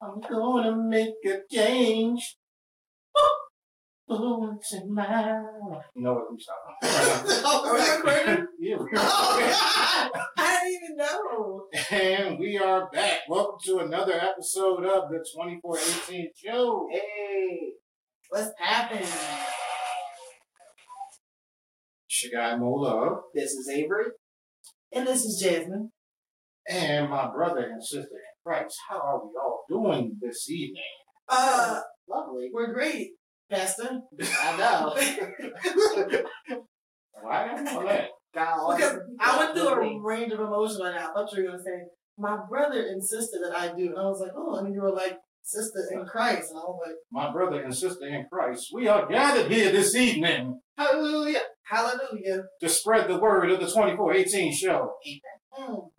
I'm gonna make a change. Oh, Once in my life. You know what? We stop. oh, was that crazy? yeah, we Oh, God. I didn't even know. And we are back. Welcome to another episode of the 2418 show. Hey, what's happening? It's your guy Mo Love. This is Avery. And this is Jasmine. And my brother and sister Christ. How are we all doing this evening? Uh, lovely. We're great, Pastor. I know. Why am I that? because I went through a range of emotions right now. I thought you were going to say, my brother insisted that I do. And I was like, oh, and you were like, sister in Christ. And I was like, My brother and sister in Christ, we are gathered here this evening hallelujah, hallelujah. to spread the word of the 2418 show. Mm.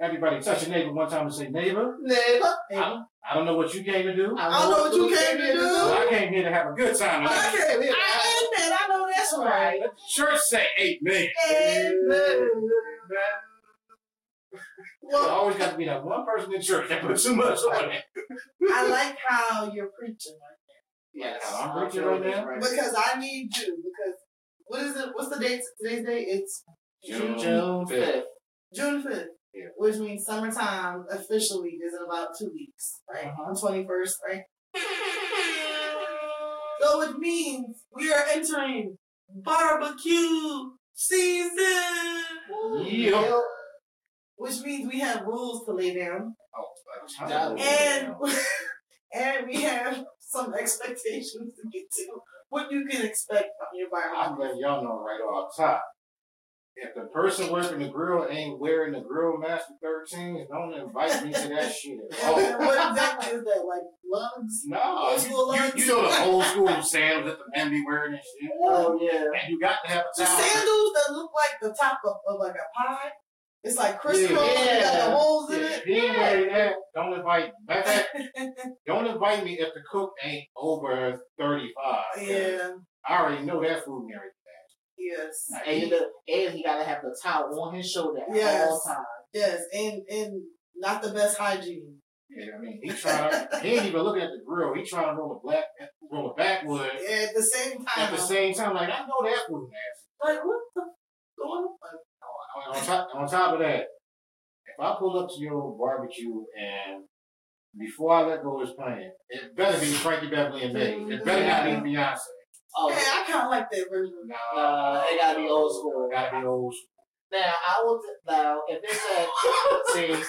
Everybody touch your neighbor one time and say, neighbor, Neighbor. I, I don't know what you came to do. I don't know what you came to do. I came here to have a good time. tonight. I can't hear Amen. I know that's right. Let the church say amen. Amen. Well, always got to be that one person in church that put too much on it. I like how you're preaching right now. Yes, I'm preaching right now. Because I need you. Because what is it? What's the date? Today's date? It's June June 5th. 5th. June 5th. Yeah. Which means summertime officially is in about two weeks, right? Uh-huh. On 21st, right? So it means we are entering barbecue season. Yeah. Which means we have rules to lay down. Oh, And and we have some expectations to get to. What you can expect from your barbecue. I'm barbecue. letting y'all know right off top. If the person working the grill ain't wearing the Grill Master 13s, don't invite me to that shit at all. What exactly is that? Like lugs? No, Old school you, lugs? you, you know the old school sandals that the men be wearing and shit. Oh yeah. And you got to have a The sandals that look like the top of, of like a pie. It's like crisscross. Yeah. got the holes in it. if he ain't wearing that, don't invite fact, Don't invite me if the cook ain't over 35. yeah. I already know that food and everything. Yes. And, you know, and he gotta have the towel on his shoulder at Yes. all times. Yes. And and not the best hygiene. Yeah, I mean, he trying. he ain't even looking at the grill. He trying to roll a black, roll a backwood At the same time. at the same time. Like I know that food nasty. Like what the going on? On top, on top of that, if I pull up to your barbecue and before I let go is playing, it better be Frankie Beverly and Maze. It better not be mm-hmm. Beyonce. Oh, Hey, I kind of like that version. No, uh, it gotta be old school. It gotta be old. school. Now, I will, now, if they said, see,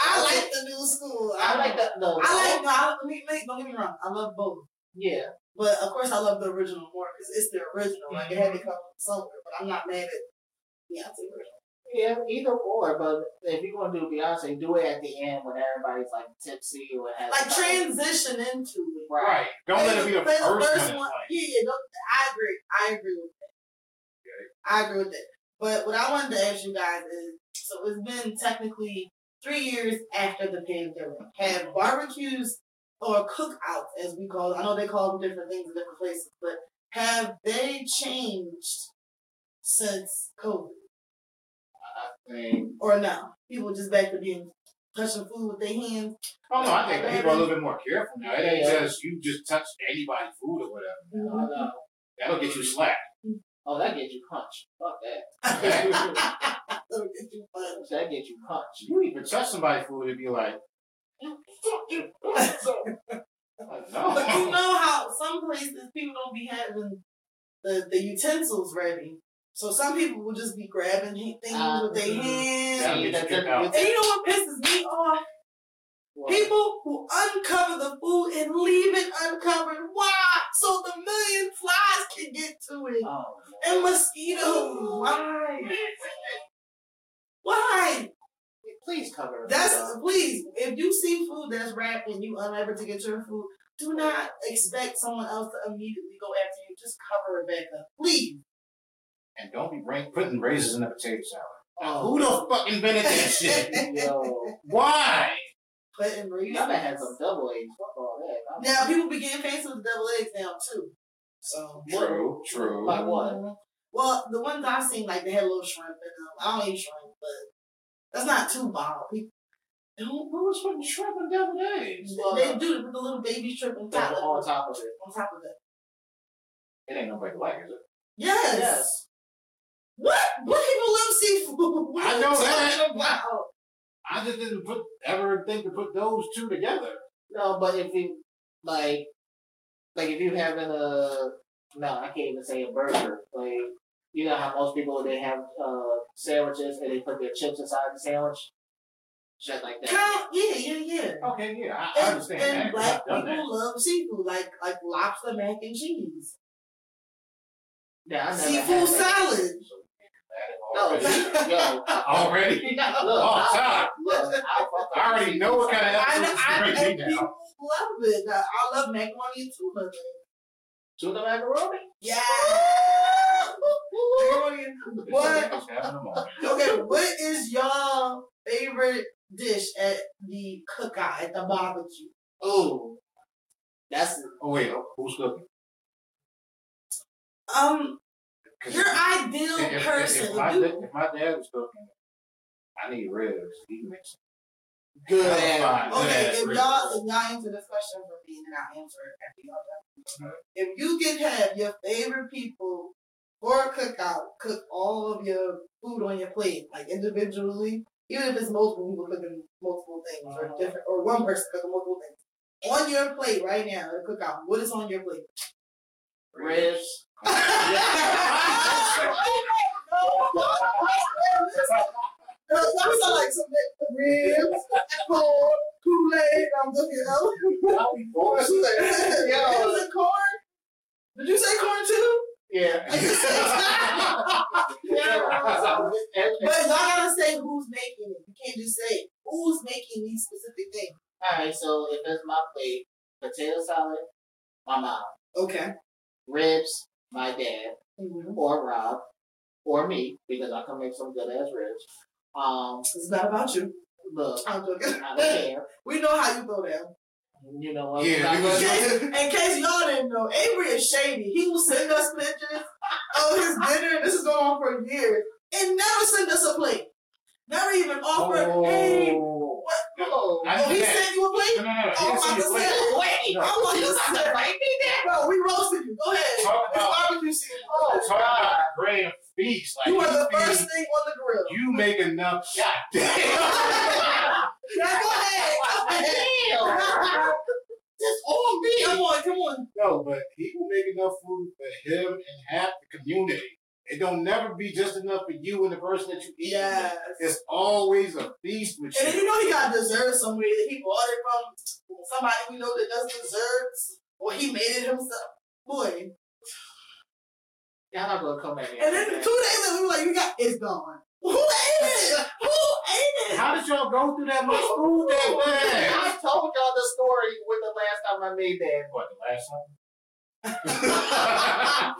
I like the new school. I like the, the, I like. No, I, let me, let- don't get me wrong. I love both. yeah. But of course, I love the original more because it's the original. Like it had to come from somewhere. But I'm not mad at Beyonce version. Yeah, either or, but if you're gonna do Beyonce, do it at the end when everybody's like tipsy or has Like transition into it. Right. Don't let it be the Play first, one. Yeah, yeah, no, I agree. I agree with that. I agree with that. But what I wanted to ask you guys is, so it's been technically three years after the pandemic. Have barbecues or cookouts, as we call it, I know they call them different things in different places, but have they changed since COVID? I Or no? People just back to being touching food with their hands. Oh no, I think that people are a little bit more careful now. It ain't just you just touch anybody's food or whatever. Mm-hmm. Oh, no. That'll get you slapped. Oh, that gets you punched. Fuck that. Let me get you fun. That gets you punched. You even touch somebody's food and be like, "You fucking so." Like, But you no. know how some places people don't be having the, the utensils ready. So some people will just be grabbing things Uh, with their mhm. hands. Yeah, you That- get that- out. And you know what pisses me off? What? People who uncover the food and leave it uncovered. Why? So the million flies can get to it. Oh, And mosquitoes. Why? Why? please cover it. That's up. please. If you see food that's wrapped and you unable to get your food, do not expect someone else to immediately go after you. Just cover it back up, please. And don't be bring, putting raisins in the potato salad. Oh. Who the fuck invented that shit? Yo, Why? Putting raisins. y'all done had some double A's. Fuck all that. Now people be getting fancy with deviled eggs now too. So True, true. Like what? Well, the ones I've seen, like they had a little shrimp in them. I don't eat shrimp, but that's not too bomb. People, Who who was putting shrimp and deviled eggs? They do it with the little baby shrimp on top, on top of it. on top of it. It ain't no break like, is it? Yes. Yes. What? What people love seafood? What I know you that. talking About? I just didn't put ever think to put those two together. No, but if you like, like if you having a no, I can't even say a burger. Like you know how most people they have uh sandwiches and they put their chips inside the sandwich, shit like that. Count, yeah, yeah, yeah. Okay, yeah, I, I And, understand and that. 'cause black I've done that. people love seafood, like like lobster mac and cheese, Yeah, I never seafood had that. salad. No, Already? yo, Already? look, Oh, I, look, I, I already know what kind of episode I, I, and people now. love it. I, I love macaroni and tuna. tuna macaroni. Yeah. It's What? like it's having a moment. Okay, what is your favorite dish at the cookout at the barbecue? Oh, that's Oh wait, who's cooking? Um, your ideal if, if, person. if, my, you- if my dad was cooking, I need ribs. He can make some good. Okay, if y'all if y'all answer this question for me, then I'll answer it after y'all done. Mm-hmm. If you can have your favorite people for a cookout cook all of your food on your plate, like individually, even if it's multiple people cooking multiple things or uh-huh. different or one person cooking multiple things. On your plate right now at a cookout, what is on your plate? Ribs. That sound like some ribs, corn, Kool-Aid. I'm looking up. Yo. Was it corn? Did you say corn too? Yeah. But y'all gotta say who's making it. You can't just say who's making these specific things. Alright, so if it's my plate, potato salad, my mom. Okay. Ribs, my dad, Mm-hmm. or Rob, or me, because I can make some good ass ribs. Um, It's not about you. look, I'm joking. I don't care. We know how you throw down. You know what? Yeah, In case, in case y'all didn't know, Avery is shady. He will send us pictures of his dinner. This is going on for years. And never send us a plate. Never even offer, hey, Oh, what? Oh, I Oh, he that. sent you a plate? No, no, no. Oh, He I'm didn't about to see say, the plate. wait, No. I want you to got say, to fight me there? bro, we roasted you. Go ahead. Talk It's about- barbecue season. Oh, Talk about oh, grand feast. Like, You are the feel- first thing on the grill. You make enough. God damn. Now go ahead. Go ahead. Just on me. Come on, come on. No, but he will make enough food for him and half the community. It don't never be just enough for you and the person that you eat. with. Yes. It's always a feast with And then you. you know he got dessert somewhere that he bought it from somebody we know that does desserts, or he made it himself. Boy. Y'all not gonna come at me. And then two days later, we were like, you got it's gone. Who ate it? Who ate it? How did y'all go through that much food that fast? I told y'all the story with the last time I made that. What, the last one? I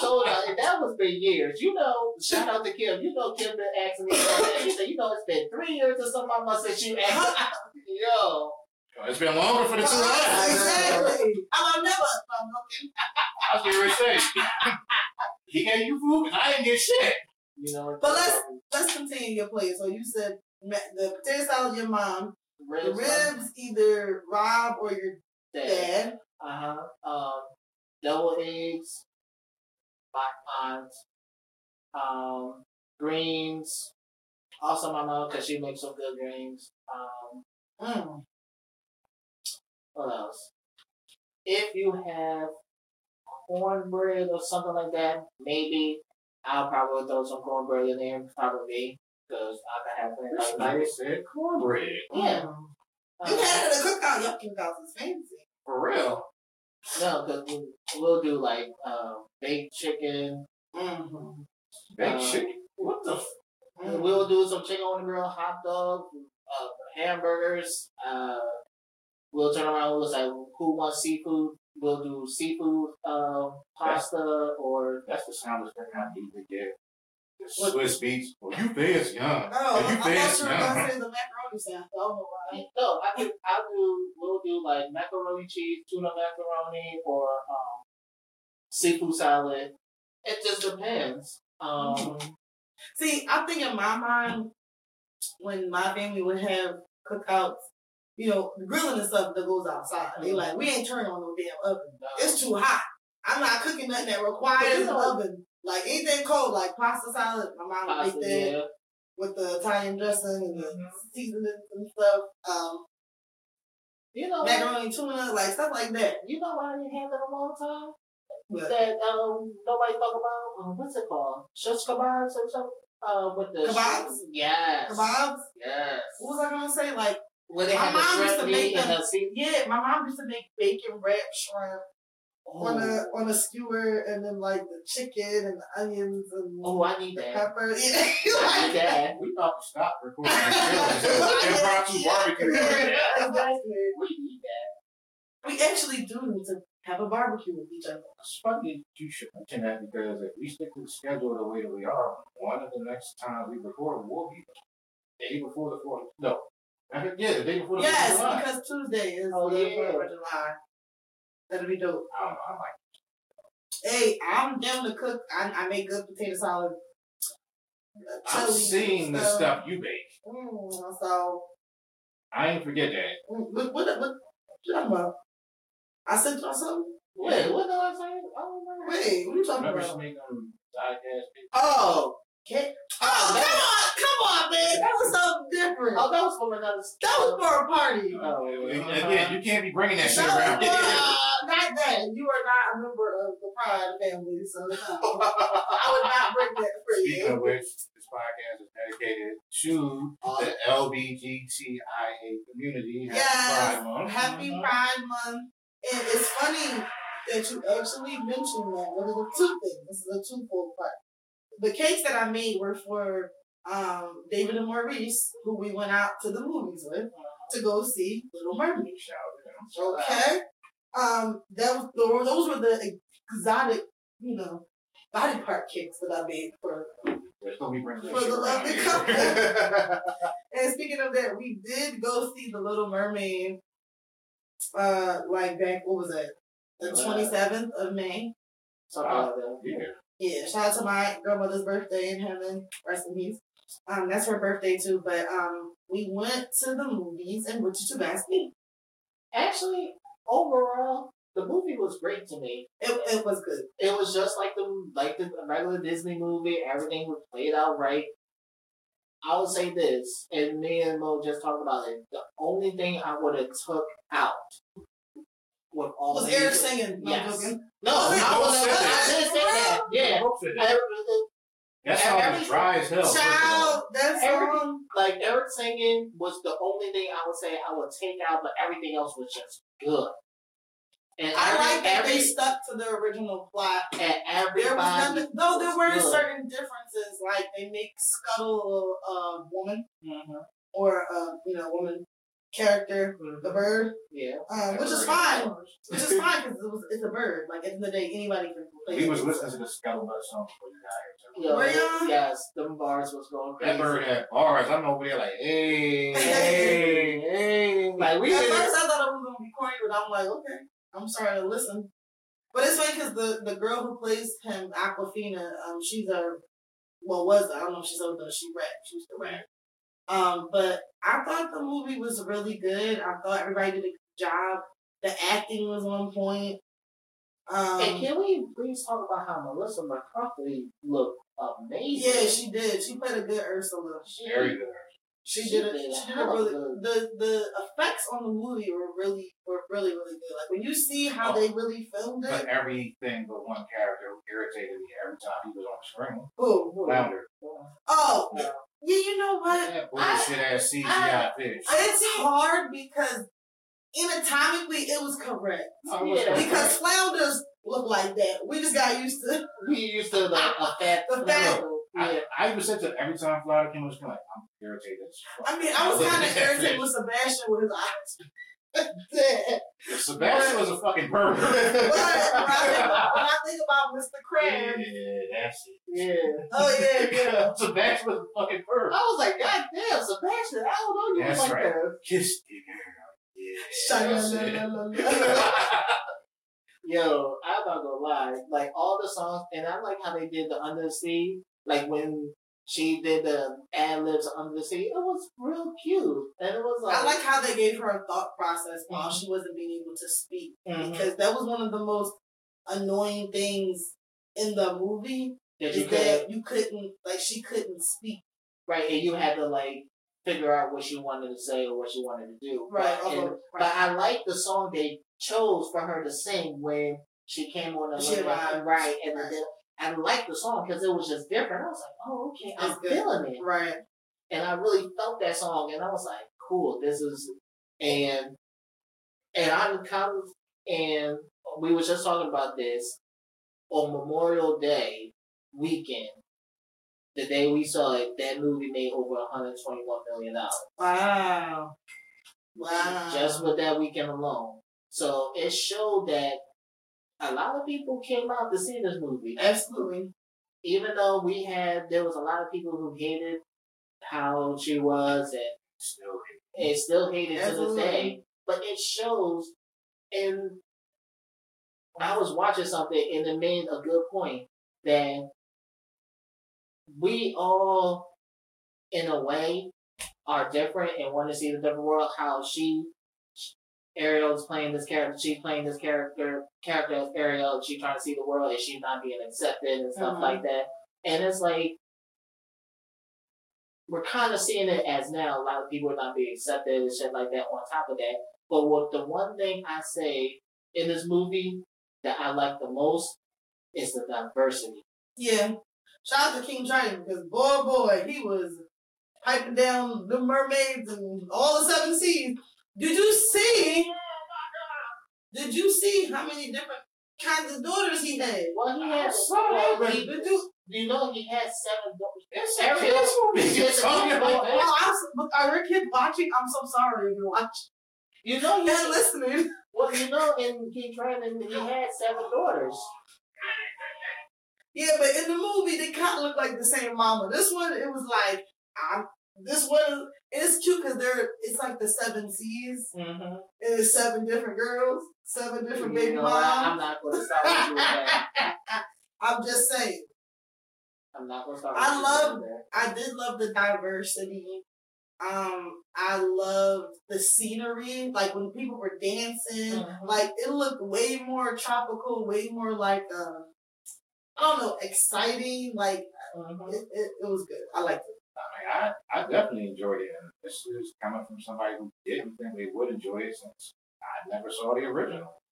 told y'all, and that was been years. You know, shout out to Kim. You know, Kim been asking me. She said, you know, it's been three years or something. I must say, she asked. Yo, it's been longer for the two last. exactly. I'm never. Um, I'm joking. I was getting ready to say. He gave you food and I didn't get shit. you know. But let's let's continue your plate. So you said the potato salad, your mom, the ribs, ribs, either Rob or your dad. dad. Uh huh. Um, deviled eggs, black aunt, um, greens. Also, my mom because she makes some good greens. Um, Mm. what else? If you have cornbread or something like that, maybe I'll probably throw some cornbread in there. Probably because I can have This that. nigga said cornbread. Yeah. Mm. Uh, You had it at a cookout. Your cookouts is fancy. For real. no, because we, we'll do like um, baked chicken. Mm-hmm. Baked Uh, chicken? What the f- We'll do some chicken on the grill, hot dog, uh, hamburgers. Uh, we'll turn around. We'll say who wants seafood. We'll do seafood um, pasta or That's the sound effect I need to get. The What? Swizz Beatz. Well, you fancy, huh? Oh, Well, you I thought fancy, you were gonna huh? say the macaroni sound. I don't know why. no. I do. I do. We'll do like macaroni cheese, tuna macaroni, or um, seafood salad. It just depends. Um, See, I think in my mind, when my family would have cookouts, you know, grilling and stuff that goes outside. They Mhm. like, we ain't turning on no damn oven. No. It's too hot. I'm not cooking nothing that requires you an oven. Like anything cold, like pasta salad, my mom would Pasta, make that yeah. with the Italian dressing and the Mhm. seasonings and stuff. Um, You know, what? macaroni tuna, like stuff like that. you know why I didn't have that a long time? But That um nobody talk about um, what's it called? Shish kebabs or something? Uh, with the Kebabs? Yes. kebabs, Yes. what was I gonna say? Like, When they My have the mom used to make them- yeah, my mom used to make bacon wrapped shrimp on Oh, a on a skewer, and then like the chicken and the onions and oh, I need the that. pepper. Yeah, I need that. We about to stop recording this show. Impromptu barbecue. Yeah, exactly. We need that. We actually do need to have a barbecue with each other. It's funny you should mention that because if we stick to the schedule the way that we are, one of the next times we record will be the day before the fourth. No, yeah, the day before the Fourth of Yes, July. because Tuesday is Oh, the yeah. Fourth of July. That'll be dope. I don't know. I might. Hey, I'm down to cook. I, I make good potato salad. I've seen the stuff. stuff you make. Mm, so, I ain't forget that. mm, what, what, what, what you talking about? I sent y'all something? Wait, what did I say? I don't remember. Wait, what are you talking Remember about? she made them podcast? Oh, okay. Oh, that- come on, come on, man. That was something different. Oh, that was from another. That was for a party. Oh, wait, wait. Again, you can't be bringing that shit That around. for, uh, not that. You are not a member of the Pride family, so no. I would not bring that for Speaking you. of which, this podcast is dedicated to the LBGTIA community. Happy Yes, Pride Month. Happy Pride Month. And it's funny that you actually mentioned that. What are the two things? This is a twofold part. The cakes that I made were for um, David and Maurice, who we went out to the movies with to go see Little Mermaid. Shout. Okay. Um, that was those those were the exotic, you know, body part cakes that I made for. Let's don't be bringing that For the around lovely here. couple. And speaking of that, we did go see the Little Mermaid. Uh, like back, what was it? The twenty seventh of May. Something like that. yeah. Yeah, shout out to my grandmother's birthday in heaven. Rest in peace. Um, that's her birthday too. But um, we went to the movies, and went to guys? Actually, overall, the movie was great to me. It, it was good. It was just like the like the regular Disney movie. Everything was played out right. I would say this, and me and Mo just talked about it. The only thing I would have took out with all Was Eric music- singing? No, Yes. I'm. No, Oh, I, was, said I that. did say that. Yeah. Both said that. That song Every- is dry as hell. first of all. Child, that Every- song. like Eric singing was the only thing I would say I would take out, but everything else was just good. And I every, like that every, they stuck to the original plot. and There was everybody. nothing, though there were good. certain differences, like they make Scuttle a, a woman Mhm. or a you know woman character, the bird, Yeah. um, which is fine, which is fine because it was it's a bird. Like at the end of the day, anybody can play. We it. was listening to the Scuttlebutt song before you got here. Yo, Were ya? Yes, them bars was going crazy. That bird had bars. I'm over there like, hey, hey, hey. Like we At did first, I thought it was gonna be corny, but I'm like, okay, I'm sorry to listen. But it's funny because the the girl who plays him, Awkwafina, um, she's a well was I don't know if she's older. She rap. She used to rap. Um, but I thought the movie was really good. I thought everybody did a good job. The acting was on point. Um, And can we please talk about how Melissa McCarthy looked amazing? yeah, she did. She played a good Ursula. Very good. She, She did it. did a She did hell it of really. a- The the effects on the movie were really were really really good. Like when you see how Oh. they really filmed it. But it. everything but one character irritated me every time he was on the screen. Who? Flounder. Oh, Yeah. Yeah. You know what? That bullshit ass CGI fish. It's hard because anatomically it was correct Yeah. because flounders look like that. We just got used to. We used to the a fat. The fat- Yeah. I, I even said to every time Flounder came on the screen, like, I'm irritated. I mean, I was kind of irritated with Sebastian with his eyes. but Sebastian was a fucking bird. when I, think, when I think about Mr. Krabs, Yeah, that's it. Yeah. oh yeah, yeah. Sebastian was a fucking pervert. I was like, God damn, Sebastian, I don't know you That's like right. that. Kiss the girl. Yeah. Yo, I'm not gonna lie. Like all the songs, and I like how they did the under the sea. Like when she did the ad libs under the sea. It was real cute, and it was like I like how they gave her a thought process while Mhm. she wasn't being able to speak Mhm. because that was one of the most annoying things in the movie that you could that you couldn't like she couldn't speak right, and you had to like figure out what she wanted to say or what she wanted to do. right. But, and- although- but I like the song they chose for her to sing when she came on the She arrived. right, and Right. I liked the song because it was just different. I was like, oh, okay, I'm good. feeling it. right. and I really felt that song, and I was like, "Cool, this is." And and I'm kind of, and we were just talking about this on Memorial Day weekend. The day we saw it, that movie made over 121 million dollars Wow. Wow. just with that weekend alone. So it showed that a lot of people came out to see this movie absolutely. even though we had there was a lot of people who hated how she was and Still, and still hated to this day. But it shows and I was watching something and it made a good point that we all in a way are different and want to see the different world. How she Ariel's playing this character, she's playing this character character as Ariel, she trying to see the world and she's not being accepted and stuff Mhm. like that. And it's like we're kind of seeing it as now a lot of people are not being accepted and shit like that on top of that. But what the one thing I say in this movie that I like the most is the diversity. Yeah. Shout out to King Triton because boy, boy, he was piping down the mermaids and all the seven seas. Did you see? Did you see how many different kinds of daughters he had? Well, he had. saw Well, Did you? you know, he had seven daughters. It's a kid's movie. You're talking about Oh, I'm, so- but are your kids watching? I'm so sorry if you're watching You know, he and listening. well, you know, in King Triton, he had seven daughters. Yeah, but in the movie, they kind of look like the same mama. This one, it was like, I'm, this one, it's cute because they're, it's like the seven seas. Mm-hmm. And it's seven different girls, seven different baby you know, moms. I, am not going to start with you. I'm just saying. I'm not going to start. I love- you with that. I did love the diversity. Um, I loved the scenery. Like when people were dancing, Mhm. like it looked way more tropical, way more like um, I don't know, exciting. Like Mhm. it, it, it was good. I liked it. I, I, definitely enjoyed it. And this is coming from somebody who didn't think they would enjoy it since I never saw the original.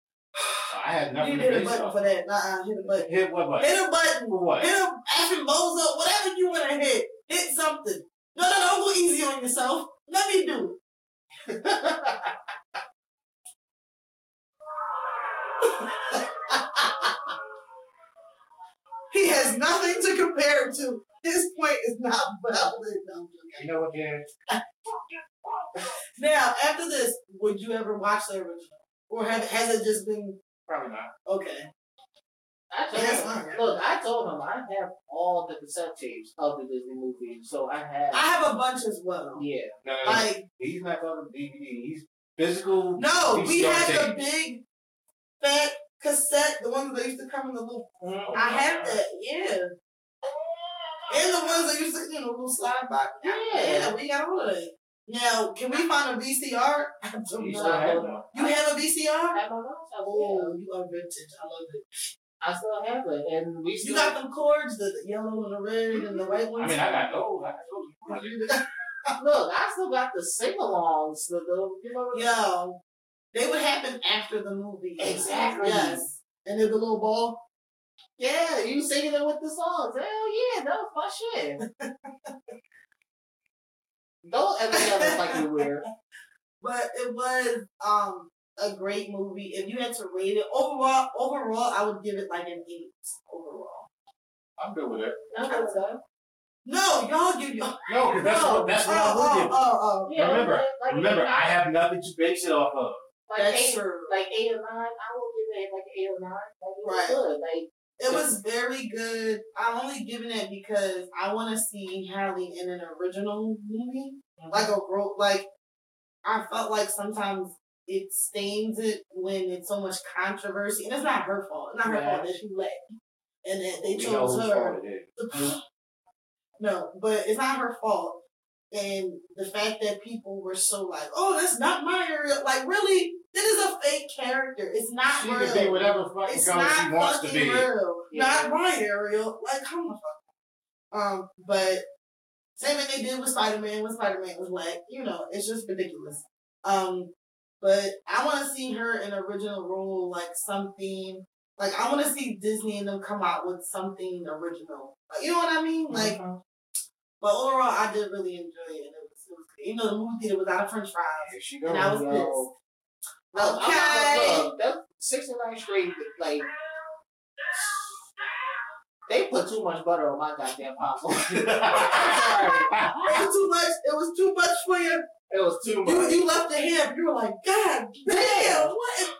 So I had You nothing to hit a button for that. Nah, hit a button. Hit what button? Hit a button. What? Hit a effing bozo. Whatever you want to hit. Hit something. No, no, don't go easy on yourself. Let me do has nothing to compare it to. His point is not valid. No, I'm. You know what, Dan? Now, after this, would you ever watch the original? Or have, has it just been Probably not. okay? I told him, fine. look, I told him I have all the cassette tapes of the Disney movie, so I have. I have a bunch as well. yeah. No, Like, he's not on the DVD. He's physical. no, we VCR had the big fat cassette, the ones that used to come in the little. Mm-hmm. I have that, yeah. And the ones that used to, you know, little slide box. Yeah. Yeah, we got all of that. Now, can we find a VCR? I don't You know. have one. You have a VCR? I don't know. Oh, you are vintage. I love it. I still have it, and we You got them cords, the the yellow and the red and the white I ones. mean, I got those. I got those. Look, I still got the sing-alongs. The, the you know. Yo, they would happen after the movie. Exactly. Yes. And then the little ball. Yeah, you singing it with the songs. Hell yeah, that was my shit. Don't ever tell us like you weird. But it was um a great movie. If you had to rate it overall, overall, I would give it like an eight overall. I'm good with it. I know that. No, y'all give y'all. No, because that's No. what that's what oh, I would oh, give. oh, oh. Yeah, Remember, like, like Remember, eight, I have nothing to base it off of. Like That's eight, true. like eight or nine. I will give it like eight or nine. Like it was Right. good. Like It was very good. I'm only giving it because I want to see Halle in an original movie, mm-hmm. like a role. like. I felt like sometimes it stains it when it's so much controversy, and it's not her fault. It's not her Yeah. fault that she left, and that they We chose her. fault it is. Mm. no, but it's not her fault. And the fact that people were so like, "Oh, that's not my Ariel," like really, this is a fake character. It's not She real. can be whatever fucking it's color not she wants to fucking be. real. Yeah. Not my Ariel. Like, come the fuck. on. Um, but same thing they did with Spider Man when Spider Man was black. You know, it's just ridiculous. Um, but I want to see her in an original role, like something. Like I want to see Disney and them come out with something original. Like, you know what I mean? Like, but overall, I did really enjoy it. And it was, it was. Even though the movie theater was out of French fries, Here she goes. and I was Yo. pissed. Okay. I'm not, look, that 69th Street, like, they put too much butter on my goddamn popcorn. I'm sorry. It was too much. It was too much for you. It was too much. you left the ham. You were like, God damn, what is,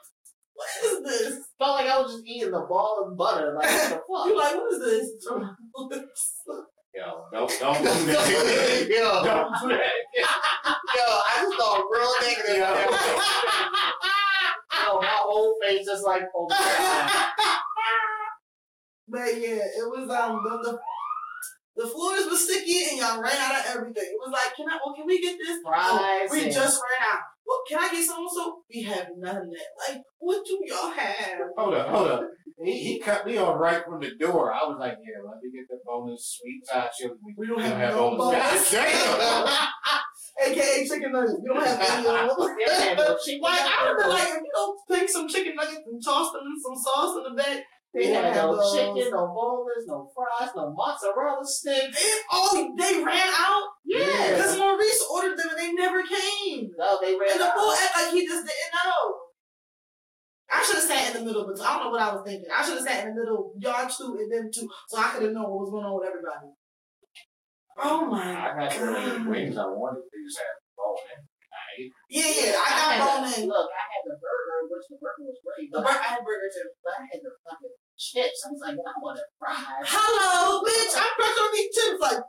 what is this? felt like I was just eating the ball of butter. Like, what the fuck? You're like, what is this? Yo, don't don't do that. yo, Don't do that. yo, I just thought real negative. yo, my whole face just like, oh but yeah, it was um the, the the floors were sticky and y'all ran out of everything. It was like, can I? Oh, can we get this? Oh, we just ran out. Well, can I get some so? We have none of that. Like, what do y'all have? Hold up, hold up. He, he cut me off right from the door. I was like, yeah, let me get the bonus sweet side chili. We don't have no bonus. Damn. AKA chicken nuggets. We don't have any of them. Yeah, Like I would be like, if you don't take some chicken nuggets and toss them in some sauce in the back. They had don't have no those. chicken, no boneless, no fries, no mozzarella sticks. And, oh, they ran out Yeah. because Maurice ordered them and they. No, they ran And the fool act like he just didn't know. I should have sat in the middle, but I don't know what I was thinking. I should have sat in the middle, y'all two and them two, so I could have known what was going on with everybody. Oh my I got the god. wings I wanted. They just had bone in. I ate. Yeah, yeah, I had got bone in. Look, I had the burger, which the burger was great, The but, bur- I had burger too. but I had the fucking chips. I was like, I want fries. Hello, bitch. I'm fresh on these chips. Like,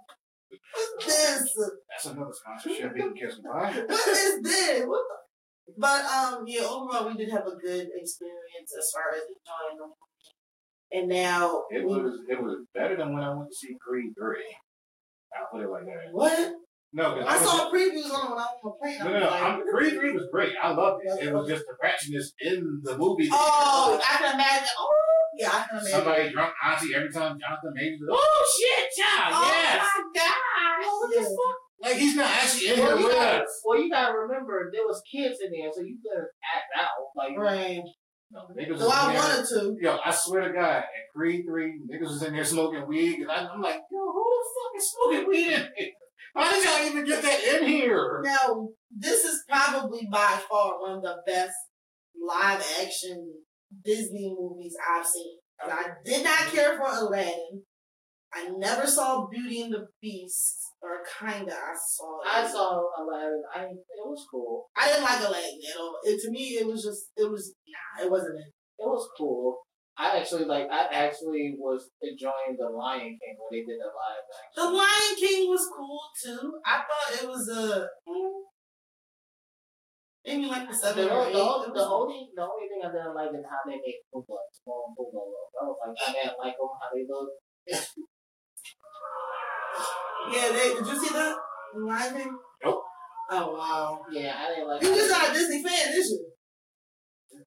what's this? That's another sponsorship. He can kiss my. What is this? What the? But um, yeah. Overall, we did have a good experience as far as enjoying the movie. And now, It we- was it was better than when I went to see Creed three. I'll put it like that. what? No, I was- saw previews on it when I was on the plane. No, no, no. like, I'm, Creed 3 was great. I loved it. It was just the ratchetness in the movie. oh, I can imagine. Oh, yeah, I can imagine. Somebody drunk auntie every time Jonathan Majors was, oh shit, child, oh yes. my god! What the fuck? Like he's not actually in Well there you, with gotta, us. well, you gotta remember there was kids in there, so you could act out. Like, Right. No, the niggas So I there. wanted to. Yo, I swear to God, at Creed 3, niggas was in there smoking weed, and I, I'm like, yo, who the fuck is smoking weed in here? How did y'all even get that in here? Now, this is probably by far one of the best live action Disney movies I've seen. I did not care for Aladdin. I never saw Beauty and the Beast, or kinda. I saw. It. I saw Aladdin. I it was cool. I didn't like Aladdin at all. It, to me, it was just. It was nah. It wasn't it. It was cool. I actually like. I actually was enjoying the Lion King when they did the live The. Lion King was cool too. I thought it was a. Maybe like the The, seven the, or eight. the, It the was- only the only thing I didn't like is how they made Pumbaa small and Pumbaa look. I was like, I didn't like them how they look. Yeah, they, did you see that? The Lion Nope. Oh wow. Yeah, I didn't like. You how just they- not a Disney fan, is you?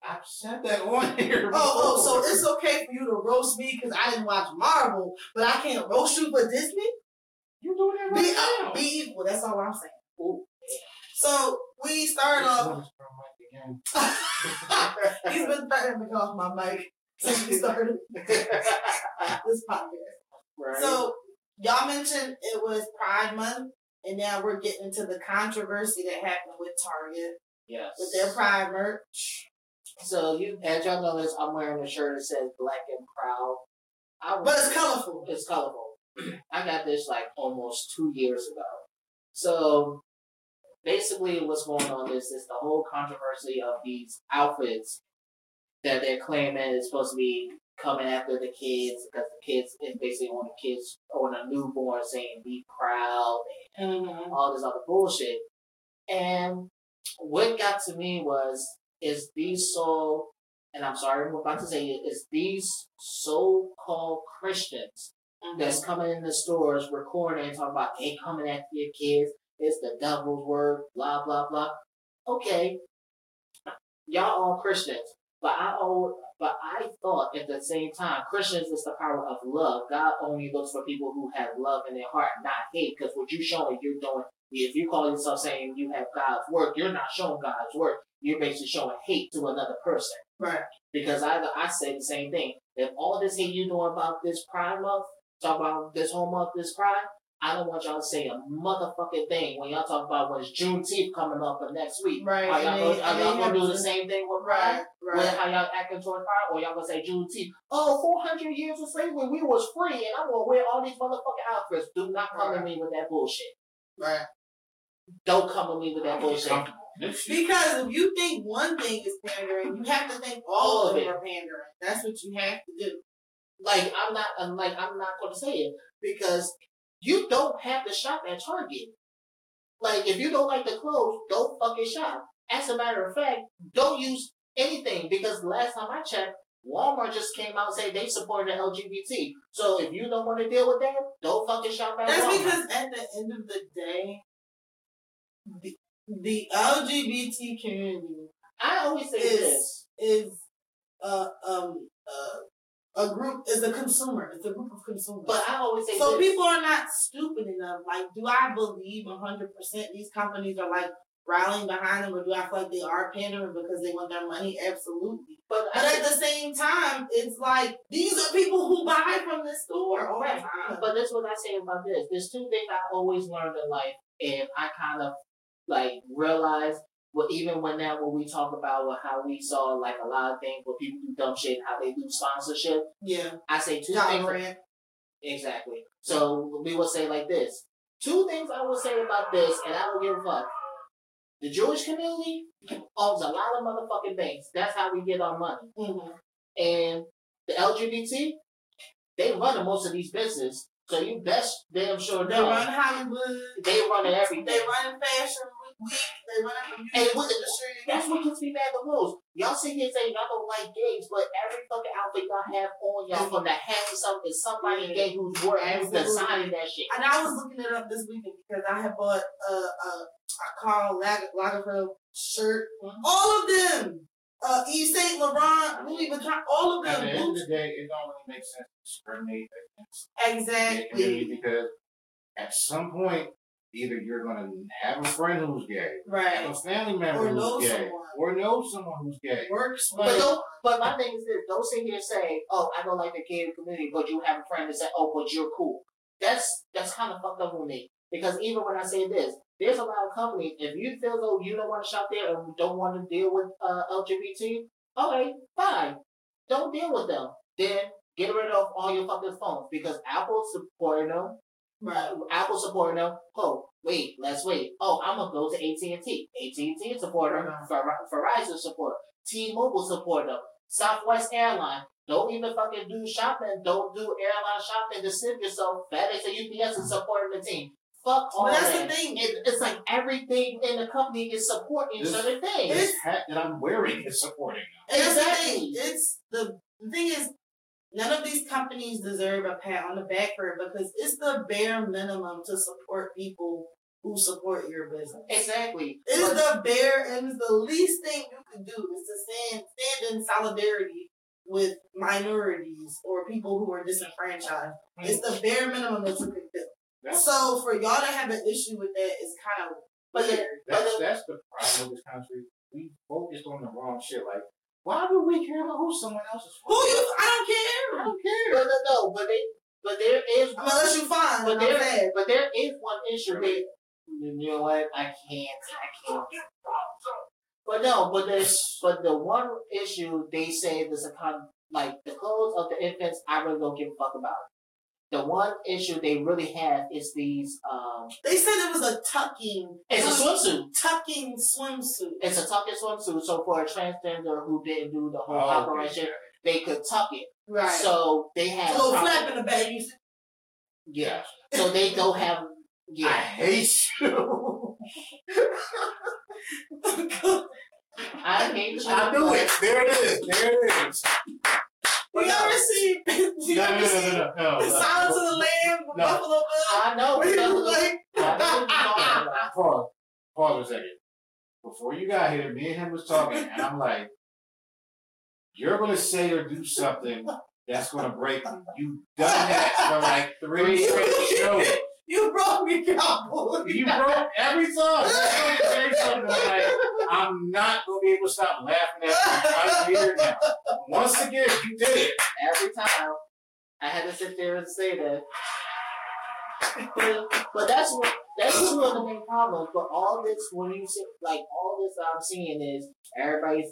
I've said that on here. Oh, oh, so it's okay for you to roast me because I didn't watch Marvel, but I can't roast you for Disney? you doing that Be, right uh, now. be equal. That's all I'm saying. Ooh. So we started off. He's been threatening to go off my mic since we started this podcast. right. So y'all mentioned it was Pride Month, and now we're getting into the controversy that happened with Target yes. with their Pride merch. So you, as y'all notice, I'm wearing a shirt that says "Black and Proud." I But it's colorful. It's colorful. I got this like almost two years ago. So basically, what's going on is is the whole controversy of these outfits that they're claiming is supposed to be coming after the kids because the kids is basically on the kids on a newborn saying "Be proud" Mm-hmm. all this other bullshit. And what got to me was is these so and I'm sorry I'm about to say it is these so called Christians that's coming in the stores recording and talking about they coming after your kids. It's the devil's word, blah blah blah. Okay, y'all all Christians, but I all but I thought at the same time Christians is the power of love. God only looks for people who have love in their heart, not hate. Because what you're showing, you're doing. If you call yourself saying you have God's work, you're not showing God's work. You're basically showing hate to another person. Right. Because I I say the same thing. If all this hate you doing about this Pride Month, talk about this whole month, this Pride, I don't want y'all to say a motherfucking thing when y'all talk about when it's Juneteenth coming up for next week. Right. Are y'all, gonna, are y'all gonna do the same thing with Pride? Right. With Right. how y'all acting toward Pride? Or y'all gonna say Juneteenth? Oh, 400 years of slavery, we was free, and I'm gonna wear all these motherfucking outfits. Do not come Right. at me with that bullshit. Right. Don't come at me with that bullshit. Comfortable. This shit. Because if you think one thing is pandering, you have to think all All of of them it. are pandering. That's what you have to do. Like I'm not, I'm like I'm not going to say it because you don't have to shop at Target. Like if you don't like the clothes, don't fucking shop. As a matter of fact, don't use anything because last time I checked, Walmart just came out and said they support the LGBT. So if you don't want to deal with that, don't fucking shop at Walmart. That's Walmart. because at the end of the day, the, the LGBT community I always say is this. is uh, um uh, a group is a consumer. It's a group of consumers. But I always say so this. people are not stupid enough. Like, do I believe hundred percent these companies are like rallying behind them, or do I feel like they are pandering because they want their money? Absolutely. but But I at the same time, it's like these are people who buy from oh, this store all the Right. time. But that's what I say about this. There's two things I always learned in life, and I kind of like realized. Well, even when now when we talk about well, how we saw like a lot of things where people do dumb shit, how they do sponsorship. yeah, I say two John things. Grant. Exactly. So we will say like this. Two things I will say about this, and I don't give a fuck. The Jewish community owns a lot of motherfucking things. That's how we get our money. Mm-hmm. And the LGBT, they run most of these businesses. So you best damn sure They know. run Hollywood. They run everything. They run Fashion Week. They run the And what- That's what gets me mad the most. Y'all sit here saying y'all don't like gays, but every fucking outfit y'all have on y'all from the hat to something is somebody gay who's wearing who's Absolutely. designing that shit. And I was looking it up this weekend because I had bought a a, a Karl Lag- Lagerfeld shirt. Mhm. All of them. Uh, Yves Saint Laurent, Louis Vuitton, all of them. At the them. end of the day, it don't really make sense to discriminate against Exactly. because at some point, either you're gonna have a friend who's gay, have Right. a family member Or know who's gay, someone. or know someone who's gay. Works But well. don't. But my thing is this: don't sit here and say, "Oh, I don't like the gay community," but you have a friend that said, "Oh, but you're cool." That's that's kind of fucked up with me because even when I say this, there's a lot of companies. If you feel though you don't want to shop there and don't want to deal with uh, LGBT, okay, fine, don't deal with them. Then get rid of all your fucking phones because Apple's supporting them. Right. Apple supporting them. Oh, wait, let's wait. Oh, I'm gonna go to AT and T. AT and T support them. Uh-huh. Ver- Verizon support. T-Mobile support them. Southwest Airline. Don't even fucking do shopping. Don't do airline shopping to save yourself. FedEx and UPS is supporting the team. Fuck all But that's that. the thing. It, it's like everything in the company is supporting This- certain things. This hat that I'm wearing is supporting them. And that's the Exactly. It's the, the thing is, none of these companies deserve a pat on the back for it because it's the bare minimum to support people who support your business. Exactly. It is But- the bare and it's the least thing you can do is to stand stand in solidarity with minorities or people who are disenfranchised. Mm-hmm. It's the bare minimum that you can do. That's, So for y'all to have an issue with that is kind of But weird. that's, that's the problem with this country. We focused on the wrong shit. Like, why would we care about who someone else is Who you? I don't care. I don't care. No, no, no. But they, but there is. Mean, unless you find. But there, sad. but there is one issue. They, you know what? I can't. I can't. But no, but there's, but the one issue they say there's a con, like the clothes of the infants. I really don't give a fuck about. The one issue they really have is these. Um, They said it was a tucking. it's a swimsuit. tucking swimsuit. It's a tucking swimsuit. So for a transgender who didn't do the whole Oh, okay. operation, they could tuck it. Right. So they a have. little proper- flap in the back. You see- Yeah. So they don't have. I Yeah. hate you. I hate you. I knew it. There it is. There it is. You ever see You No, no, ever no, seen no, no, no. Silence of the Lamb with No. Buffalo Bill? I know. Where he was like, I know what you're talking about. Pause. Pause a second. Before you got here, me and him was talking, and I'm like, "You're gonna say or do something that's gonna break me. You done that for like three straight shows. You broke me, cowboy. You broke every time. I'm gonna say something like, I'm not gonna be able to stop laughing at you. I'm here now. Once again, you did it. every time I had to sit there and say that. But, but that's what that's one of the main problems. But all this when you see like all this I'm seeing is everybody's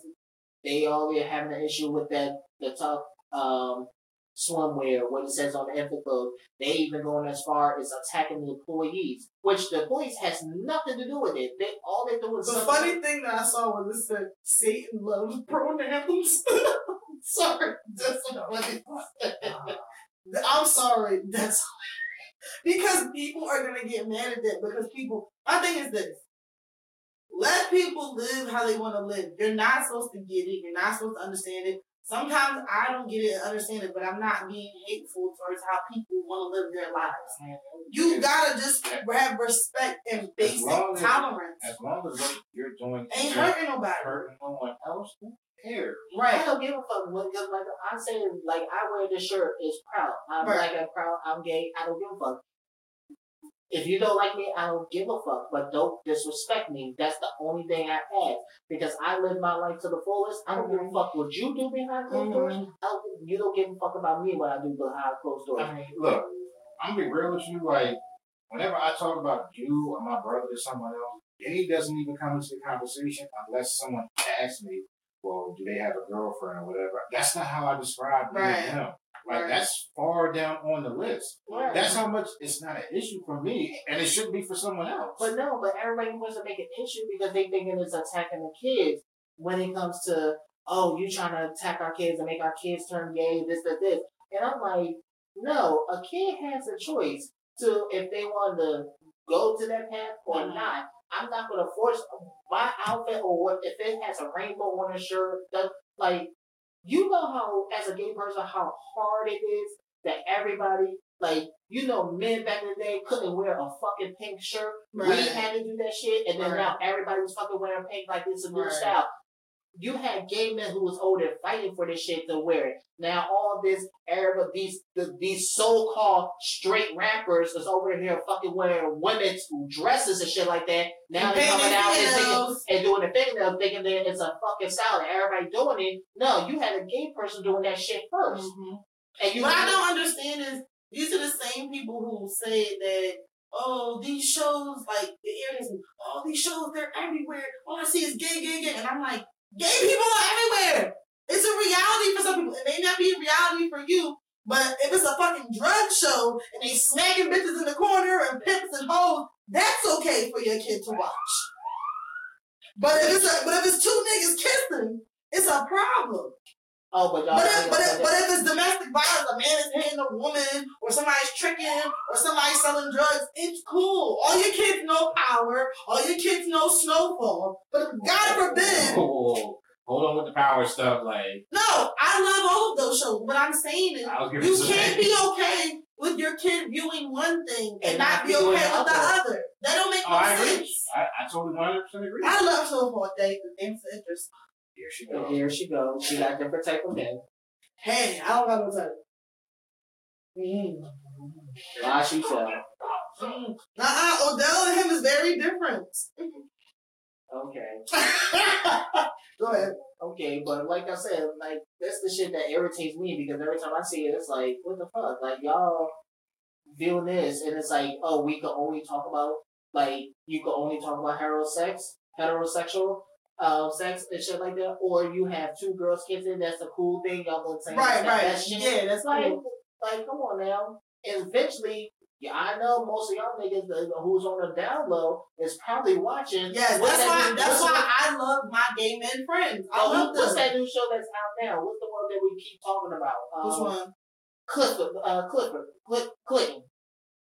they already having an issue with that the top um swimwear, what it says on the info code. They even going as far as attacking the employees, which the police has nothing to do with it. They all they do is The something- funny thing that I saw was it said Satan loves pronouns. sorry, that's so funny. I'm sorry, that's because people are gonna get mad at that because people. My thing is this: let people live how they want to live. You're not supposed to get it. You're not supposed to understand it. Sometimes I don't get it and understand it, but I'm not being hateful towards how people want to live their lives. You gotta just have respect and basic long as- tolerance. As long as you're doing Ain't is hurting nobody. hurting no one else, who cares? I don't give a fuck because like I say like I wear this shirt is proud. I'm Right. like I'm proud. I'm gay. I don't give a fuck. If you don't like me, I don't give a fuck. But don't disrespect me. That's the only thing I ask because I live my life to the fullest. I don't give a fuck what you do behind closed doors. Mhm. I don't, you don't give a fuck about me what I do behind closed doors. I mean, look, I'm gonna be real with you. Like, whenever I talk about you or my brother or someone else, gay doesn't even come into the conversation unless someone asks me, "Well, do they have a girlfriend or whatever?" That's not how I describe me Right. and him. Like, Right. that's far down on the list. Right. That's how much it's not an issue for me, and it shouldn't be for someone else. But no, but everybody wants to make an issue because they thinking it's attacking the kids when it comes to, oh, you trying to attack our kids and make our kids turn gay, this, that, this. And I'm like, no, a kid has a choice to if they want to go to that path or Mhm. not. I'm not gonna force my outfit or what if it has a rainbow on the shirt. That, like, you know how as a gay person how hard it is that everybody like you know men back in the day couldn't wear a fucking pink shirt. We had to do that shit, and then Right. now everybody's fucking wearing pink like it's a new Right. style. You had gay men who was older fighting for this shit to wear it. Now all this Arab, these the, these so-called straight rappers is over here fucking wearing women's dresses and shit like that. Now they're coming out and, thinking, and doing the fingernails, thinking that it's a fucking style everybody doing it. No, you had a gay person doing that shit 1st Mhm. and you. What I don't understand is these are the same people who say that, oh, these shows, like the areas, all these shows, they're everywhere. All I see is gay, gay, gay. And I'm like, gay people are everywhere. It's a reality for some people. It may not be a reality for you, but if it's a fucking drug show and they smacking bitches in the corner and pimps and hoes, that's okay for your kid to watch. But if it's a, but if it's two niggas kissing, it's a problem. Oh, but y'all. But if, but, if, but if it's domestic violence, a man is hitting a woman, or somebody's tricking, or somebody's selling drugs, it's cool. All your kids know power. All your kids know snowfall. But God forbid, hold on with the power stuff. Like, no, I love all of those shows. What I'm saying is, I was giving you can't be okay with your kid viewing one thing and, And not be okay with the other. That don't make Oh, no I agree. sense. I, I totally 100 percent agree. I love snowfall. Thank you. Thanks for interest. Here she goes. here she goes. She got different type of men. Hey, I don't got no type. Mm. Why she said. Mm. Uh-uh, Odell and him is very different. Okay. Go ahead. Okay, but like I said, like that's the shit that irritates me because every time I see it, it's like, what the fuck? Like y'all viewing this, and it's like, oh, we can only talk about like you can only talk about heterosex, heterosexual, uh, sex and shit like that, or you have two girls kissing. That's a cool thing. Y'all gonna say Right, right. That shit. Yeah, that's like, cool. like, come on now. And eventually, yeah, I know most of y'all niggas that, who's on the down low is probably watching. Yes, What's that's that why. new- That's why I love my gay men friends. I Oh, love what's them. that new show that's out now? What's the one that we keep talking about? Um, Which one? Clifford, uh, Clifford, Cliff, Clinton.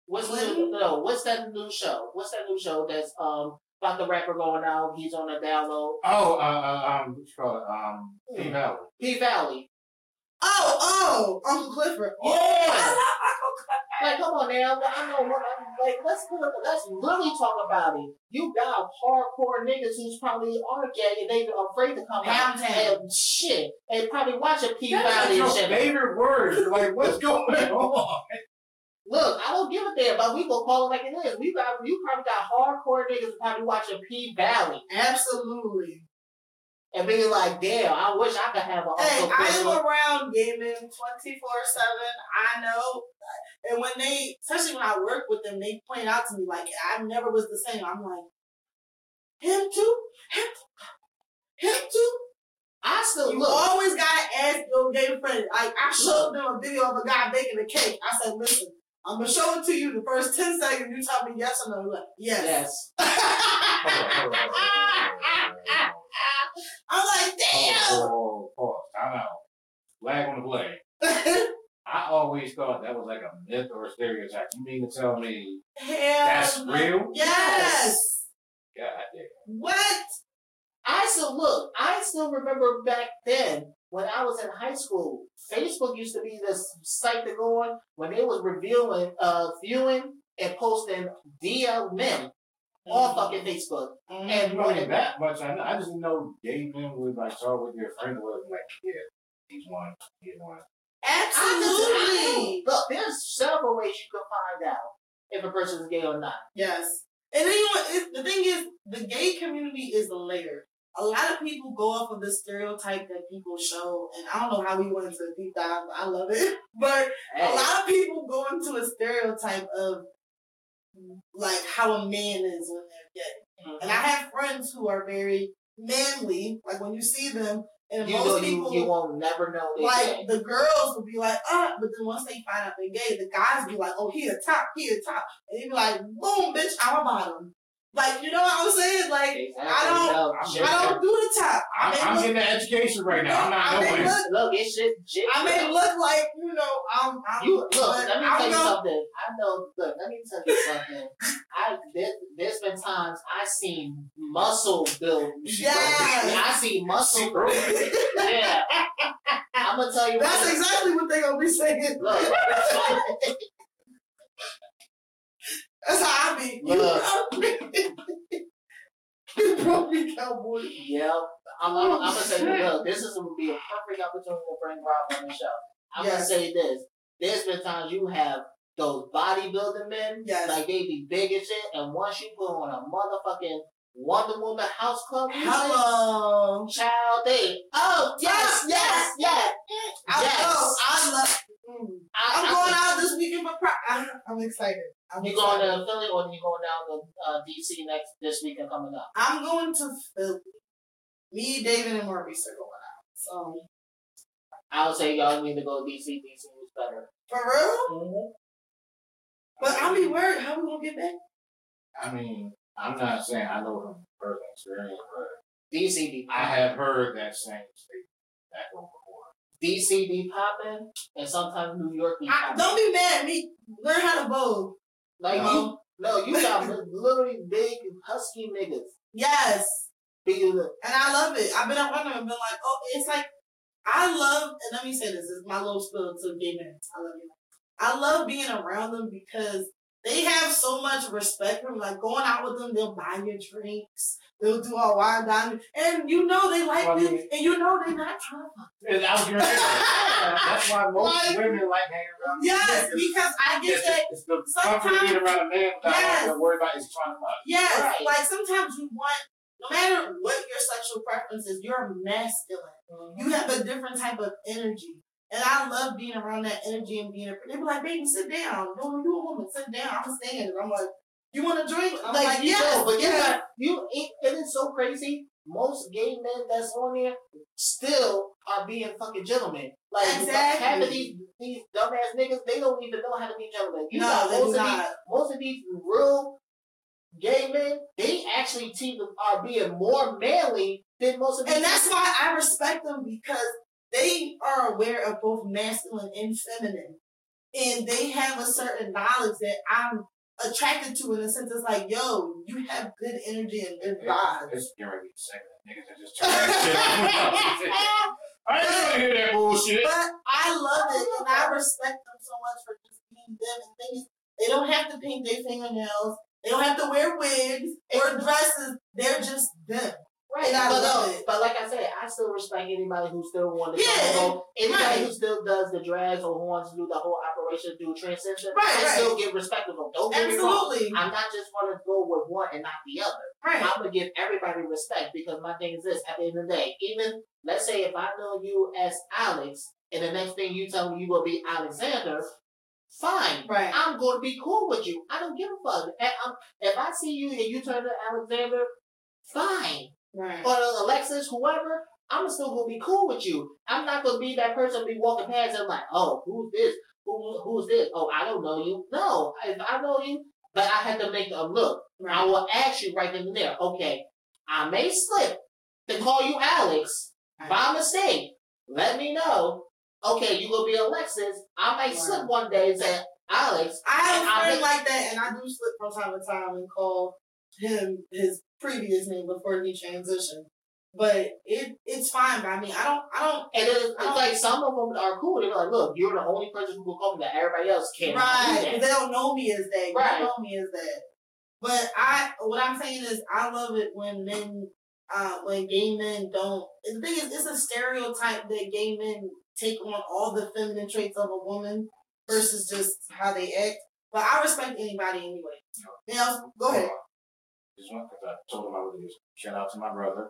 What's the Clinton? no? What's that new show? What's that new show that's um about the rapper going out? He's on a down low. Oh, uh, uh, um, what you call it? Um, P Valley. P Valley. Oh, oh, Uncle Clifford. Oh, Yeah. I love Uncle Clifford. Like, come on now. I know. what- Like, let's let's really talk about it. You got hardcore niggas who's probably are gay and they are afraid to come out Poundtown. and shit and probably watching P That's Valley your and shit. favorite word. Like, what's going on? Look, I don't give a damn, but we gonna call it like it is. We got you probably got hardcore niggas probably watching P Valley Absolutely. and being like, damn, I wish I could have a Hey, Uncle I am around gaming 24 7. I know. And when they, especially when I work with them, they point out to me, like, I never was the same. I'm like, him too? Him too? Him too? I still You look. always gotta ask your gay friend. Like, I showed them a video of a guy baking a cake. I said, listen, I'm gonna show it to you the first 10 seconds. You tell me yes or no. You're like, yes. Yes. I'm like, damn. Oh, pause. Time out. Flag on the play. I always thought that was like a myth or a stereotype. You mean to tell me Hell that's no. real? Yes. God damn. What? I still look. I still remember back then when I was in high school. Facebook used to be this site to go on when they was reviewing, uh, viewing and posting DL men on fucking Facebook. Mm-hmm. And You know, that much. I, know. I just know gay men would like talk with your friend was like, yeah, he's one, he's one. Absolutely. Look, there's several ways you can find out if a person is gay or not. Yes. And then you know, it, the thing is, the gay community is layered. A lot of people go off of the stereotype that people show, and I don't know how we went into a deep dive. but I love it, but a lot of people go into a stereotype of like how a man is when they're gay. mhm. And I have friends who are very manly. Like when you see them, and you most you, people you won't never know like gay. the girls will be like, uh, but then once they find out they're gay, the guys be like, oh, he a top, he a top, and they be like, boom, bitch, I'm a bottom. Like, you know what I'm saying? Like, Exactly. I don't- I'm shit. I don't do the top. I I'm, may I'm look, getting the education right now. I'm not I knowing. look, Look, it's shit. shit I may look like, you know, I'm, I'm You look. Let me I'm tell you gonna- something. I know. Look, let me tell you something. I there, there's been times I seen muscle build. Yes. I see muscle grow. yeah. I'm gonna tell you. That's what- exactly what they gonna be saying. Look. That's how I be. You Look. you broke me, cowboy. yeah. I'm, I'm, I'm gonna say, look, this is gonna be a perfect opportunity to bring Rob on the show. I'm gonna say this. There's been times you have those bodybuilding men, Yes. like they be big and shit, and once you put on a motherfucking Wonder Woman house club, Hello. child, they, oh yes, yes, yes, I, Yes. oh, I love. Mm. I, I'm I- going out this weekend for Pride. I'm, I'm excited. I'm You going to Philly or you going down to uh, DC next this weekend coming up? I'm going to Philly. Me, David, and Maurice are going out. So I would say y'all need to go to DC. DC was better. for real. But I'll be worried. How we gonna get back? I mean, I'm not saying I know from personal experience, but DC be I have heard that same statement back on before. DC be popping, and sometimes New York be I, popping. don't be mad at me. Learn how to vogue. Like No. you, no, you got li- literally big husky niggas. Yes. And I love it. I've been around them and been like, oh, it's like, I love, and let me say this, this is my little spill to gay men. I love you. I love being around them because they have so much respect for me. Like going out with them, they'll buy you drinks. They'll do all wine dining. And you know they like Well, I you. mean- And you know they're not trying to fuck. And I was gonna say. That's why most Like- women like hanging around. Yes, because I get that. it's the comfort being around a man without Yes. having to worry about his trying to fuck. Yes, Right. like sometimes you want, no matter what your sexual preference is, you're masculine. Mm-hmm. You have a different type of energy. And I love being around that energy and being a They be like, baby, sit down. No, you a woman, sit down. I'm standing. I'm like, you want a drink? I'm like, like, yes, know, but got you. It, it is so crazy. Most gay men that's on there still are being fucking gentlemen. Like Exactly. half of these these dumbass niggas, they don't even know how to be gentlemen. You no, they most do of these not. most of these real gay men, they actually team are being more manly than most of these. And that's why I respect them because they are aware of both masculine and feminine. And they have a certain knowledge that I'm attracted to in a sense it's like, yo, you have good energy and good vibes. It's getting ready to niggas are just that. I ain't gonna hear that bullshit. But I I love it and I respect them so much for just being them and things. They don't have to paint their fingernails. They don't have to wear wigs or dresses. They're just them. Right, but, no, it. but like I said, I still respect anybody who still wants to Yeah, go. Anybody right. who still does the drags or who wants to do the whole operation, do transition. Right, I right. still give respect to them. Don't get me wrong. Absolutely. I'm not just going to go with one and not the other. Right. I'm gonna give everybody respect because my thing is this: at the end of the day, even let's say if I know you as Alex, and the next thing you tell me you will be Alexander, fine. Right. I'm going to be cool with you. I don't give a fuck. Um, if I see you and you turn to Alexander, fine. Right. Or Alexis, whoever, I'm still gonna be cool with you. I'm not gonna be that person be walking past and like, oh, who's this? Who, who's this? Oh, I don't know you. No, if I know you, but I had to make a look. I will ask you right then and there. Okay, I may slip to call you Alex by mistake. Let me know. Okay, you gonna be Alexis. I may Right. slip one day and say Alex. I have a friend like that, and I do slip from time to time and call him his previous name before he transitioned. But it it's fine by me. I don't I don't And it's, it's like some of them are cool. They're like, look, you're the only person who will call me that. Everybody else can't. right. Do. They don't know me as that. Right. don't know me as that. But I what I'm saying is I love it when men uh when gay men don't the thing is it's a stereotype that gay men take on all the feminine traits of a woman versus just how they act. But I respect anybody anyway. Now go ahead. Just want because I told him I would do this. Shout out to my brother,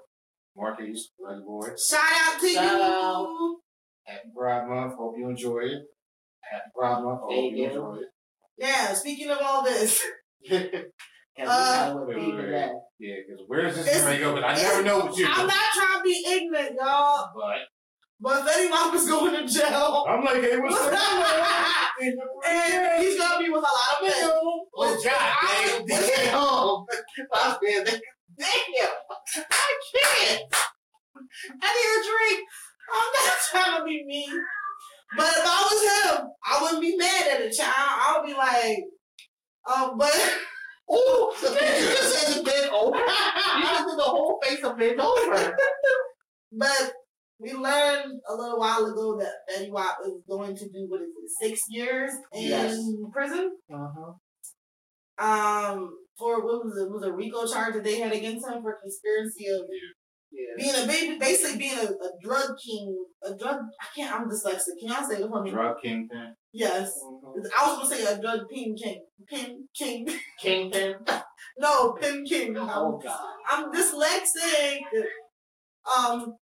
Marquise, Lucky Boy. Shout out to Shout you. out. Happy Pride Month. Hope you enjoy it. Happy Pride Month. Hope Thank you you. enjoy it. Yeah, speaking of all this, Uh, wait, wait, wait. Yeah, because where is this It's- going to go? But I never know what you I'm not trying to be ignorant, y'all, But but Betty Mama's going to jail. I'm like, hey, what's up? and he's gonna be with a lot of men. What's job, I babe? Damn. I feel. Damn. I can't. I need a drink. I'm not trying to be mean. But if I was him, I wouldn't be mad at a child. I would be like, um, but Ooh, the picture just it bent over. You just did the whole face of bent over. but we learned a little while ago that Fetty Wap is going to do what is it, six years in Yes. prison. Uh-huh. Um, for what was it? Was a RICO charge that they had against him for conspiracy of Yeah. being a baby, basically being a, a drug king, a drug. I can't. I'm dyslexic. Can y'all say it for me? Drug kingpin. Yes. Mhm. I was gonna say a drug king, king. Pin king. Kingpin. no, pin king. Oh I'm, God. I'm dyslexic. Um,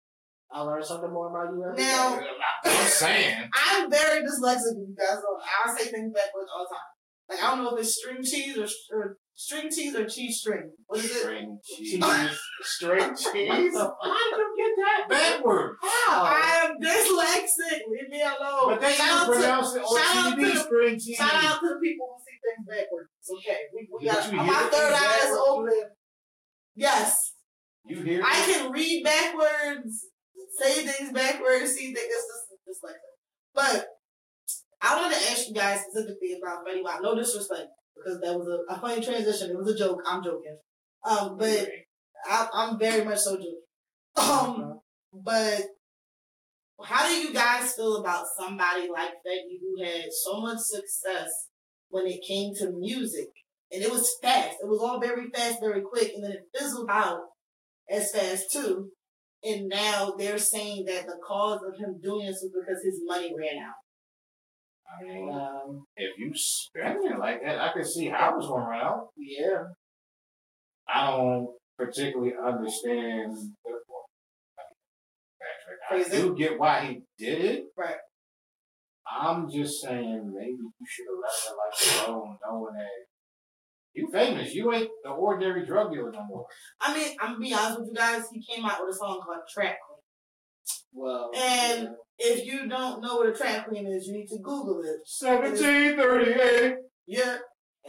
I learned something more about you. every Now- day. I'm saying. I'm very dyslexic. You guys know. I say things backwards all the time. Like I don't know if it's string cheese or, or string cheese or cheese string. What is it? String cheese. cheese, string cheese. How did you get that backward? How? I am dyslexic. Leave me alone. But they shout don't to, pronounce it on TV to string cheese. shout out to the people who see things backwards. It's okay. We, we got you my third things eye is open. Yes. You hear I me? can read backwards, say things backwards, see things. Just, just like. But I wanted to ask you guys specifically about Fetty Wap. No disrespect, because that was a, a funny transition. It was a joke. I'm joking. Um, but I, I'm very much so joking. Um, but how do you guys feel about somebody like Fetty who had so much success when it came to music? And it was fast. It was all very fast, very quick, and then it fizzled out as fast too. And now they're saying that the cause of him doing this was because his money ran out. I mean, Um, if you spend it like that, I can see how it's going to run out. yeah. I don't particularly understand. The, point. I do get why he did it. Right. I'm just saying maybe you should have left it like alone, knowing that you famous. You ain't the ordinary drug dealer no more. I mean, I'm gonna be honest with you guys. He came out with a song called Trap Queen. Well. And- If you don't know what a trap queen is, you need to Google it. Seventeen thirty-eight. Yeah.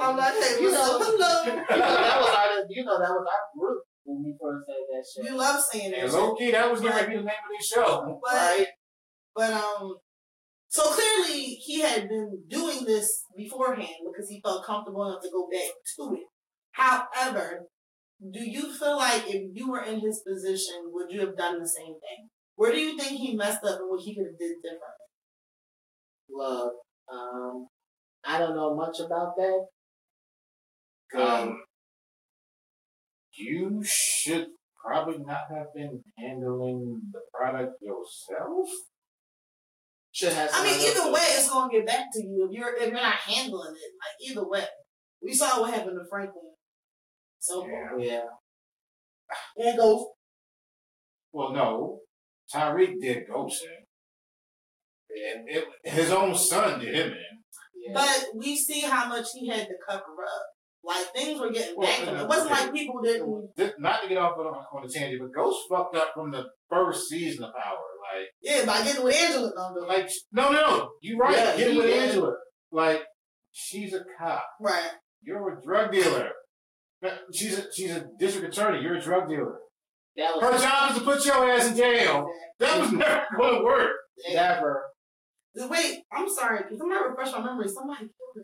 I'm like, hey, you what's know, up? you know Hello. that was our, you know that was our group when we first said that shit. You love saying And that. low key, that was going to be the name of the show. But Right. But um, so clearly he had been doing this beforehand because he felt comfortable enough to go back to it. However, do you feel like if you were in his position, would you have done the same thing? Where do you think he messed up and what he could have did differently? Look, um, I don't know much about that. Um, you should probably not have been handling the product yourself. Should have. I mean, either way, it. it's gonna get back to you if you're if you're not handling it. Like either way, we saw what happened to Franklin. So Yeah. Yeah. there it goes. Well, no, Tariq did ghost him. And it, his own son did him in. yeah. But we see how much he had to cover up. Like things were getting Well, back to him. It wasn't like people didn't. Not to get off on, on the tangent, but Ghost fucked up from the first season of Power. Like, Yeah, by getting with Angela. No, no. like no, no, no. You right. Yeah, Get he with did. Angela. Like, she's a cop. Right. You're a drug dealer. She's a, she's a district attorney. You're a drug dealer. that Her was job is to put your ass in jail. That was never going to work. never. Wait, I'm sorry. Can somebody refresh my memory? Somebody killed her.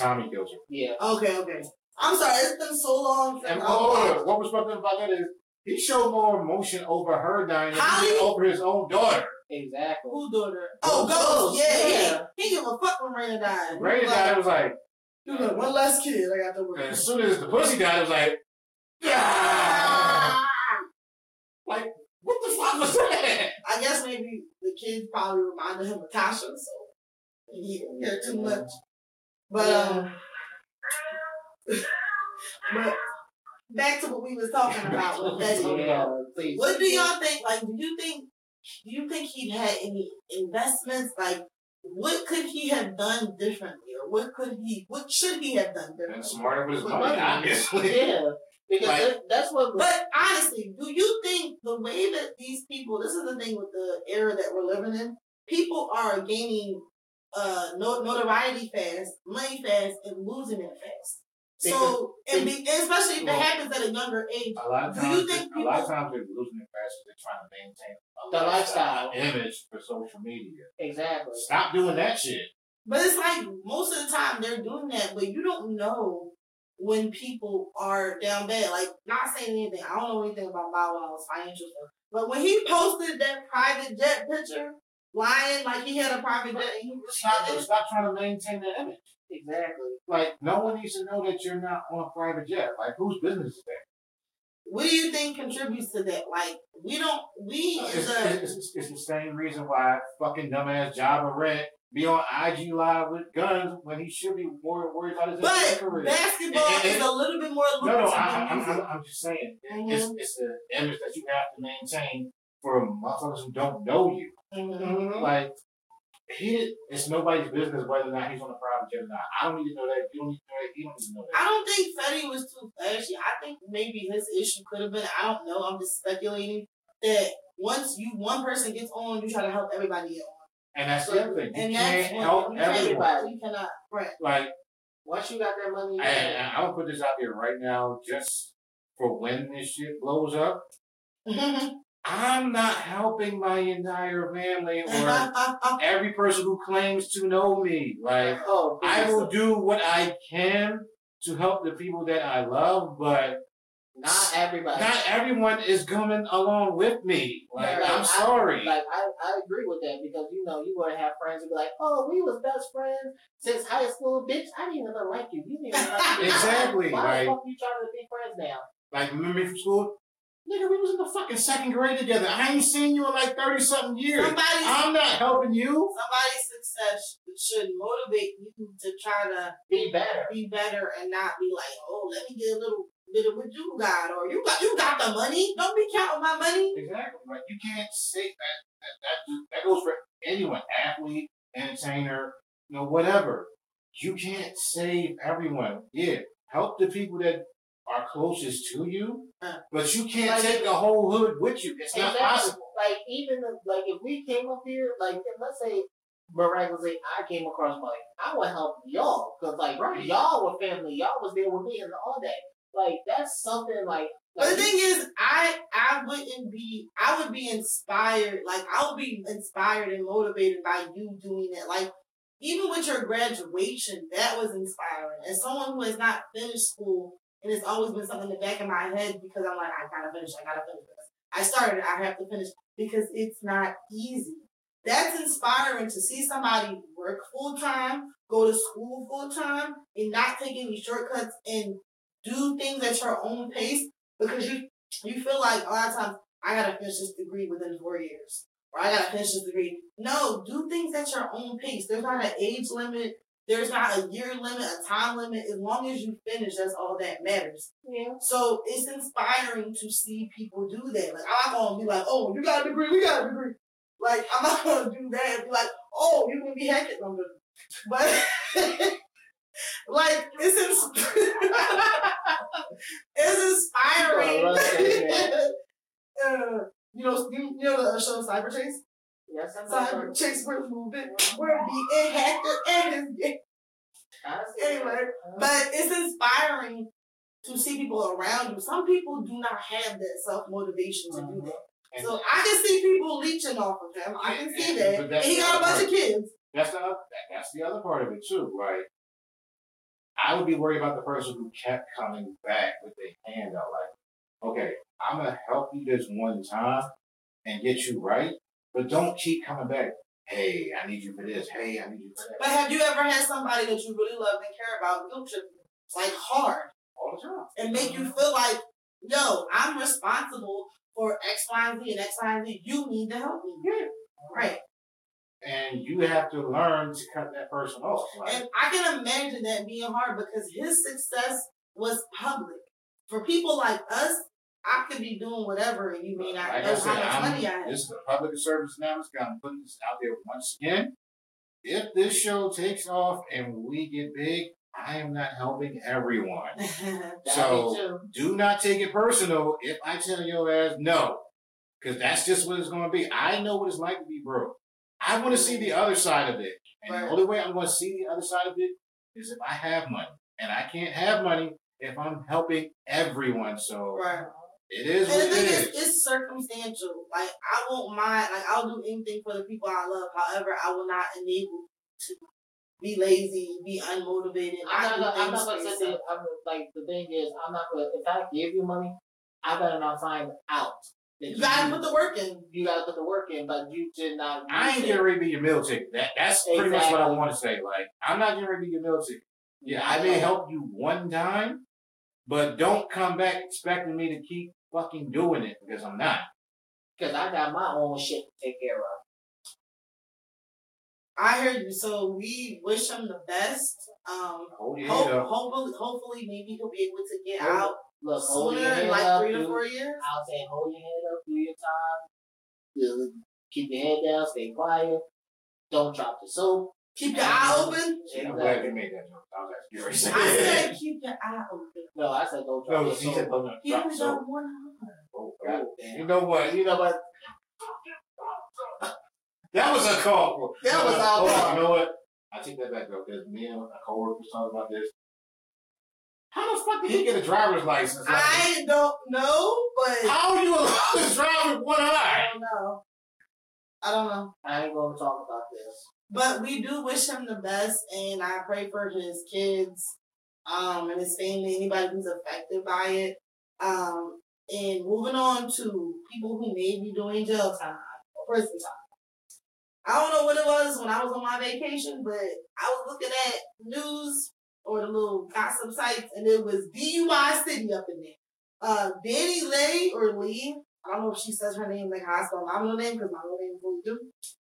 Tommy killed her. Yeah. Okay, okay. I'm sorry. It's been so long. And since oh, what was fucked up about that is he showed more emotion over her dying than How he did over his own daughter. Exactly. Who daughter? Oh, Ghost. Ghost. Yeah, Yeah. He, he give a fuck when Raina died. Ray died. It was like, He was like, one less kid. I got to work. and as soon as the pussy died, it was like, ah! like what the fuck was that? I guess maybe the kids probably reminded him of Tasha, so he didn't care too much. But um, but back to what we was talking about with Yeah. What do y'all think? Like, do you think? Do you think he had any investments? Like, what could he have done differently, or what could he? What should he have done And differently? smarter with his money, money. obviously. Yeah. Because Like- that, that's what. But honestly, do you think the way that these people? This is the thing with the era that we're living in. People are gaining uh no- notoriety fast, money fast, and losing it fast. So, and, be, and especially if it happens at a younger age, A lot of Do times, you think a lot of times they're losing it fast because they're trying to maintain a The lifestyle. image for social media. exactly. Stop doing that shit. But it's like most of the time they're doing that, but you don't know when people are down bad. Like, not saying anything. I don't know anything about Bow Wow's financial stuff. But when he posted that private jet picture, lying like he had a private jet, and he was Stop, stop trying to maintain that image. Exactly. Like, no one needs to know that you're not on a private jet. Like, whose business is that? What do you think contributes to that? Like, we don't, we It's, a, it's, it's, it's the same reason why fucking dumbass Ja Morant be on IG Live with guns when he should be more worried about his but career. basketball And- and- is a little bit more No, no, I, I, music. I'm, I'm just saying. Mhm. It's, it's the image that you have to maintain for motherfuckers who don't know you. Mhm. Like, he, it's nobody's business whether or not he's on a private jet or not. I don't need to know that. You don't need to know that. He don't need to know that. I don't think Fetty was too flashy. I think maybe his issue could have been, I don't know, I'm just speculating, that once you one person gets on, you try to help everybody get on. And that's the other thing. You And can't that's help you everyone. You cannot, right. Like, Once you got that money, and, and I'm gonna put this out there right now, just for when this shit blows up. I'm not helping my entire family or every person who claims to know me. Like, oh, I will do what I can to help the people that I love, but not everybody. not everyone is coming along with me. Like, Yeah, I'm I- sorry. Like I, I agree with that because you know you would have friends who be like, "Oh, we was best friends since high school, bitch. I didn't even like you. You didn't even like me. Exactly, Why like- the fuck you trying to be friends now? like, remember me from school? Nigga, we was in the fucking second grade together. I ain't seen you in like 30 something years. Somebody's, I'm not helping you. somebody's success should motivate you to try to Be better. be better and not be like, oh, let me get a little bit of what you got, or you got you got the money. Don't be counting my money. Exactly. Right. you can't say that. That, that, that goes for anyone, athlete, entertainer, you know, whatever. You can't save everyone. Yeah, help the people that are closest to you, but you can't like- take the whole hood with you. It's not possible. Like even like if we came up here, like let's say miraculously I came across money, I would help y'all because like Right. y'all were family, y'all was there with me and all that. Like that's something like. But the thing is, I I wouldn't be I would be inspired like I would be inspired and motivated by you doing it. Like even with your graduation, that was inspiring. As someone who has not finished school and it's always been something in the back of my head because I'm like, I gotta finish, I gotta finish this. I started, I have to finish because it's not easy. that's inspiring to see somebody work full time, go to school full time, and not take any shortcuts and do things at your own pace because you you feel like a lot of times I gotta finish this degree within four years. Or I gotta finish this degree. No, do things at your own pace. There's not an age limit. There's not a year limit, a time limit. As long as you finish, that's all that matters. Yeah. So it's inspiring to see people do that. Like I'm not gonna be like, oh, you got a degree, we got a degree. Like I'm not gonna do that and be like, oh, you can be hacking on But like it's ins- it's inspiring. uh, you know, you, you know the show Cyberchase. Yes, I'm Cyberchase with movement where the hacker and his anyway. But it's inspiring to see people around you. Some people do not have that self motivation to do that. And- So I can see people leeching off of him. I can see that. And that's he got a the bunch other of kids. That's the other, that's the other part of it too, right? I would be worried about the person who kept coming back with their hand out, like, okay, I'm gonna help you this one time and get you right, but don't keep coming back. Hey, I need you for this. Hey, I need you for But have you ever had somebody that you really love and care about guilt trip you? like hard All the time. and make you feel like, yo, I'm responsible for X, Y, and Z and X, Y, and Z. You need to help me. Yeah. Right. And you have to learn to cut that person off. And I can imagine that being hard because his success was public. For people like us, I could be doing whatever and you may uh, not like know I said, how much money I have. this is a public service announcement. I'm putting this out there once again. If this show takes off and we get big, I am not helping everyone. So do not take it personal if I tell your ass no, because that's just what it's going to be. I know what it's like to be broke. I want to see the other side of it, and Right. the only way I'm going to see the other side of it is if I have money, and I can't have money if I'm helping everyone. So right. It is And what the thing is. is, it's circumstantial. Like I won't mind. Like I'll do anything for the people I love. However, I will not enable to be lazy, be unmotivated. I'm not, gonna, I'm not gonna for sit there. yourself. I'm like the thing is, I'm not gonna. If I give you money, I better not find out. that You gotta put the work in. you gotta put the work in, but you did not. I ain't use it. getting ready to be your meal ticket. That that's pretty much what I want to say. Like I'm not getting ready to be your meal ticket. Yeah, I may help you one time, but don't come back expecting me to keep fucking doing it because I'm not. because I got my own shit to take care of. I heard you. So we wish him the best. Um, Hold your hope, head up. hopefully, hopefully, maybe he'll be able to get Hold- out Look, sooner, in like up. three to four years. I'll say hold your head up, do your time. Keep your head down, stay quiet. Don't drop the soap. Keep your eye open. I'm glad you made that joke. I was actually I said keep your eye open. No, I said don't drop no, the he soap. said, "Oh, no, He drop only soap." got one eye. Oh, God God. damn. You know what? You know what? That was a call. That was our call. You know what? I take that back though, because me and a coworker was talking about this. How the fuck did he get a driver's license? Like, I don't know, but how are you allowed to drive with one eye? I don't know. I don't know. I ain't gonna talk about this. But we do wish him the best, and I pray for his kids, um, and his family, anybody who's affected by it. Um, and moving on to people who may be doing jail time or prison time. I don't know what it was when I was on my vacation, but I was looking at news or the little gossip sites, and it was DUI City up in there. Uh, Danny Lay or Lee, I don't know if she says her name like I spell my middle name because my middle name is do.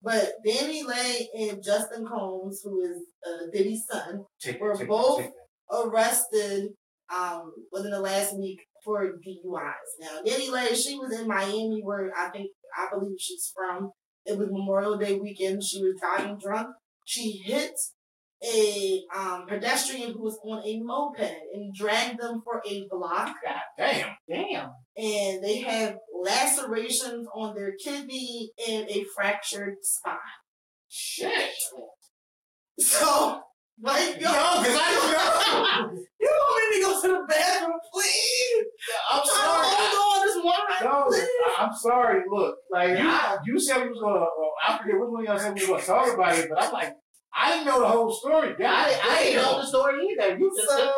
But Danny Lay and Justin Combs, who is uh, Diddy's son, Take, We're take, both- take arrested um, within the last week for DUIs. Now, Danny Lay, she was in Miami, where I think I believe she's from. It was Memorial Day weekend. She was driving drunk. She hit a um, pedestrian who was on a moped and dragged them for a block. God damn. Damn. And they have lacerations on their kidney and a fractured spine. Shit. So, like, yo, because I don't know. you make me go to the bathroom, please. I'm I'm sorry. to hold on this one right, No, please. I'm sorry. Look, Like you, you said we was gonna. Well, I forget which one of y'all said we was gonna talk about it, but I'm like, I didn't know the whole story. God, I, I didn't know the story either. You So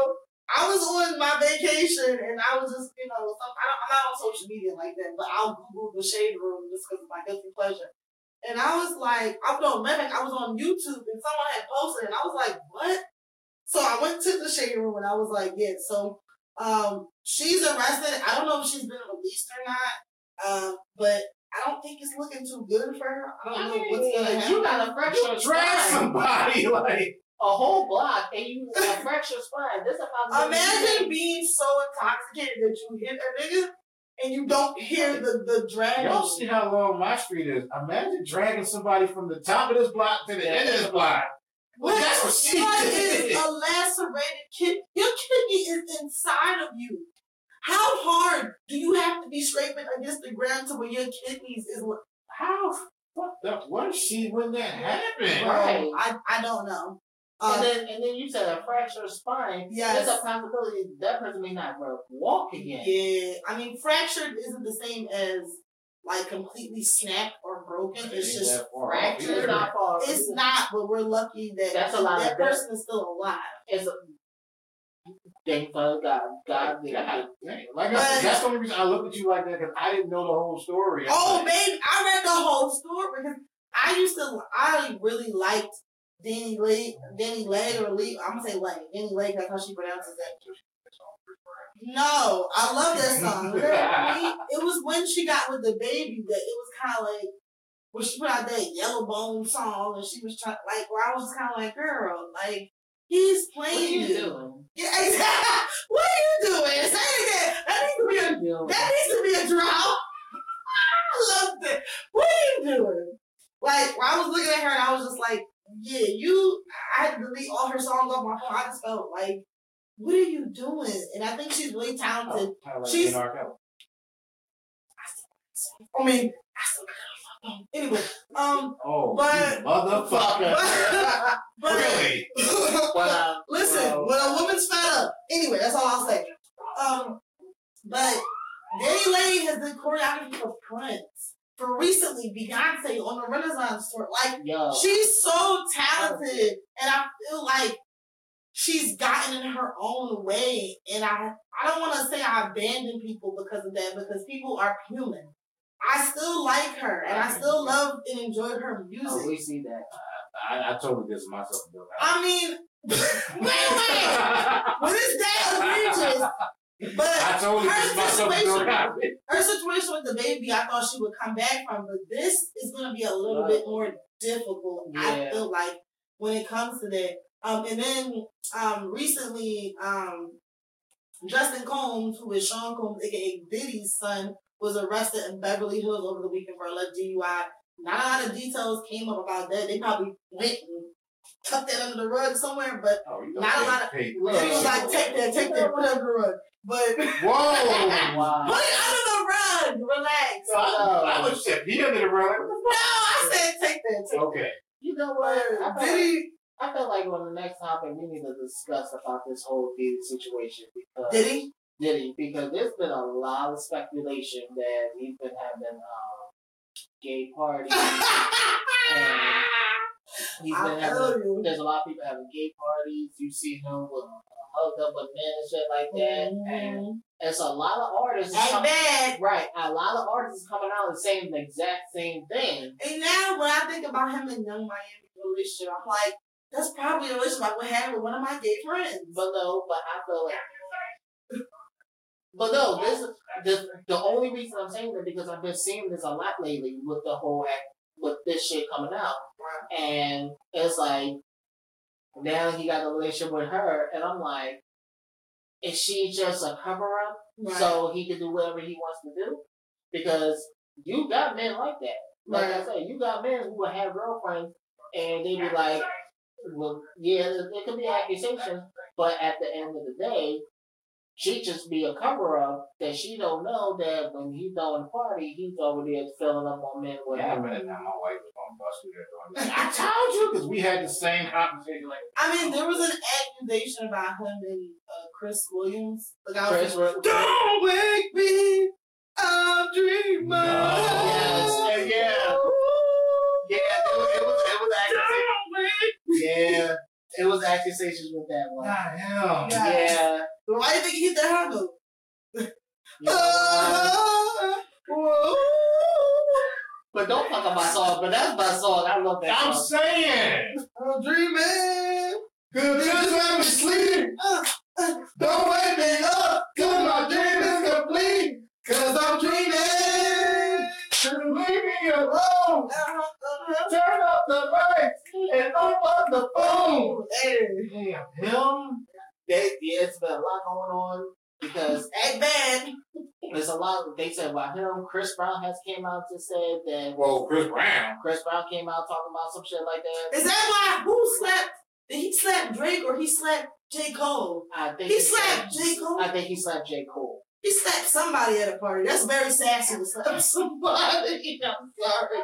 I was on my vacation and I was just, you know, I don't, I'm not on social media like that, but I'll Google the shade room just because of my guilty pleasure. And I was like, I don't remember. I was on YouTube and someone had posted, and I was like, what? So I went to the shade room and I was like, yeah. So um, she's arrested. I don't know if she's been released or not. Um, but I don't think it's looking too good for her. I don't know what's gonna happen. You got a fractured Drag somebody like A whole block, and you got a fractured spine. This is a Imagine being so intoxicated that you hit a nigga and you don't hear the the dragging. y'all see how long my street is. Imagine dragging somebody from the top of this block to the end of this block. What, That's what she what did. a lacerated kidney? Your kidney is inside of you. How hard do you have to be scraping against the ground to where your kidneys is? How fucked up was she when that happened? Right. I I don't know. And Um, then, and then you said a fractured spine. Yes. There's a possibility that person may not be able to walk again. yeah, I mean fractured isn't the same as like completely snapped or broken. It's Ain't just that far off fractured. It's not far. It's not, but we're lucky that That's a lot that of death. person is still alive. It's a, thank God. God, God did God dang. Like I said, that's the only reason I looked at you like that because I didn't know the whole story. I'm Oh, like, baby, I read the whole story because I used to, I really liked Danny Leg, Danny Leg or Lee. I'm gonna say Leg. Danny Leg. That's how she pronounces it. No, I love that song. It was when she got with DaBaby that it was kind of like when she put out that Yellow Bone song and she was trying like where I was kind of like, girl, like he's What are playing you you. doing? Yeah, exactly. What are you doing? Say it again. That needs to be What a are you doing? that needs to be a drought. I love that. What are you doing? Like, when I was looking at her and I was just like, yeah, you, I had to delete all her songs off my phone. I just felt like, what are you doing? And I think she's really talented. oh, like She's- in R. Kelly. I mean, I still got her on my phone. Anyway, um, Oh, But- motherfucker. but, really? Well, listen, well, when a woman's fed up, anyway, that's all I'll say. Um, but Danny Lane has done choreography for Prince. For recently, Beyonce on the Renaissance tour. Like, yo, She's so talented, and I feel like she's gotten in her own way. And I, I don't want to say I abandon people because of that, because people are human. I still like her, and I still love and enjoy her oh, music. we see that. I, I totally did myself. I mean, wait, wait, well, this that egregious. But I totally her did situation, her situation with DaBaby, I thought she would come back from, but this is going to be a little bit more difficult. I feel like when it comes to that. Um, and then um, recently, um, Justin Combs, who is Sean Combs, aka Diddy's son, was arrested in Beverly Hills over the weekend for a alleged DUI. Not a lot of details came up about that. They probably went and tucked that under the rug somewhere, but Oh, you Not a lot of- Hey, Diddy was like, take that, take that, put it under the rug. But Whoa! Wow. Put it under the rug. Relax. So I, I was said he under the rug. No, I said take that. Take Okay. You know what? I that. feel, like, Did I feel like on the next topic we need to discuss about this whole Diddy situation because he? Did he? Diddy because there's been a lot of speculation that he's been having um, gay parties. and he's I been having. you. There's a lot of people having gay parties. You see him with hugged up with men and shit like that, and Mhm. it's a lot of artists. Com- bad. Right, a lot of artists coming out and saying the exact same thing. And now when I think about him and Yung Miami relationship, I'm like, that's probably a relationship I would have with one of my gay friends. But no, but I feel like. But no, this the the only reason I'm saying that because I've been seeing this a lot lately with the whole act with this shit coming out, and it's like now he got a relationship with her, and I'm like, is she just a cover up Right. so he can do whatever he wants to do? Because you got men like that. Like I Right. said, you got men who will have girlfriends and they be like, well, yeah, there could be accusations, but at the end of the day, she just be a cover up that she don't know that when he throwing a party, he's over there filling up on men with Yeah, a her. minute now. My wife was gonna bust through that door. I told you because we had the same conversation. Like, I mean, there was an accusation about him and uh, Chris Williams. The guy Chris, was Ro- Don't wake me, I'm dreaming. No. Yes, yeah. yeah, it was, it was, it was accusations. Yeah, it was accusations with that one. God hell. Yeah. Yeah. Why do you think he hit that high note? You know what? Whoa. But But don't fuck up my song. But that's my song. I love that I'm song. saying. I'm dreaming. Cause just let me sleep. Uh, uh, Don't wake me up. Cause my dream is complete. Cause I'm dreaming. To leave me alone. Turn up the lights and open the phone. Hey, Damn, him. They, yeah, it's been a lot going on because act bad. there's a lot. They said about him. Chris Brown has came out to say that Whoa, Chris Brown. Chris Brown came out talking about some shit like that. Is that why? Who slapped? Did he slap Drake or he slapped J. Cole? I think He slapped J. Cole. I think he slapped J Cole. He slapped somebody at a party. That's very sassy to slap somebody. I'm sorry.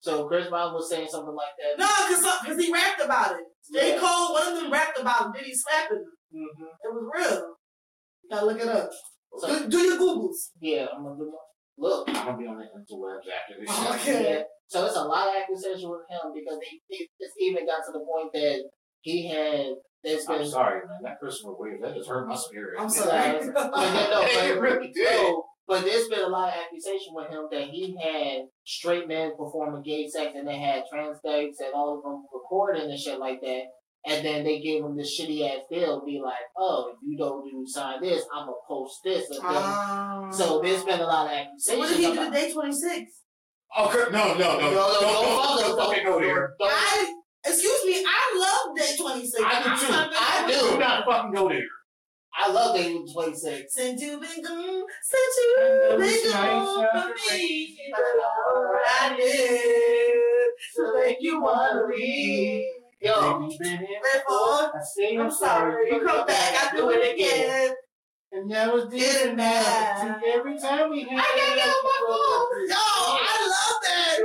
So Chris Brown was saying something like that. No, because uh, he rapped about it. J. Cole, one of them rapped about Diddy slapping him. hmm It was real. You gotta look it up. So Do, do your Googles. yeah, I'm gonna do look. I'm gonna be on the interwebs after this Oh, okay. Yeah. So it's a lot of accusation with him because they, they it's even got to the point that he had there's been I'm sorry, man. That Christopher Williams, that just hurt my spirit. I'm sorry. But then, no, Hey, it but, really did. no, but there's been a lot of accusation with him that he had straight men performing gay sex and they had trans transvestites and all of them recording and shit like that. And then they gave him this shitty ass deal, be like, oh, if you don't do sign this, I'm gonna post this. And Um, so there's been a lot of accusations. what did he do about- day 26? Oh, Chris- no, no, no. No, no, Don't, don't, don't, fuck don't, us, fucking go there. don't- I, excuse me, I love Day26. I do too. I'm I do. Do not fucking go there. I love that he was 26. Since you've been gone, since you've been gone from me, all I did to make you wanna leave. Yo, Therefore, I say I'm sorry, you come back, I do it again. And that was Didn't matter. Every time we had I can't get on my phone. Yo, I love that.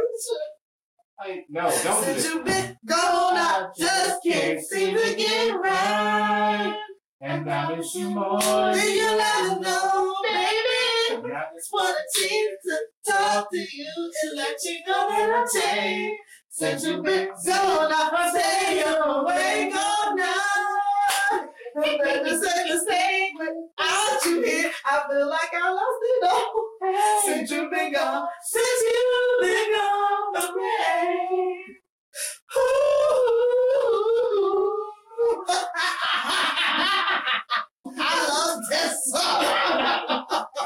Hey, no, don't Since this. you've been gone, I just can't seem to get right. And I miss you more. Then you let them know, baby. I Just wanna take to talk to you and let you know that I'm changed. Since you've been gone, I stay away all night. And baby, say the same without you here. I feel like I lost it all. Since you've been gone, since you've been gone from me. I love that song.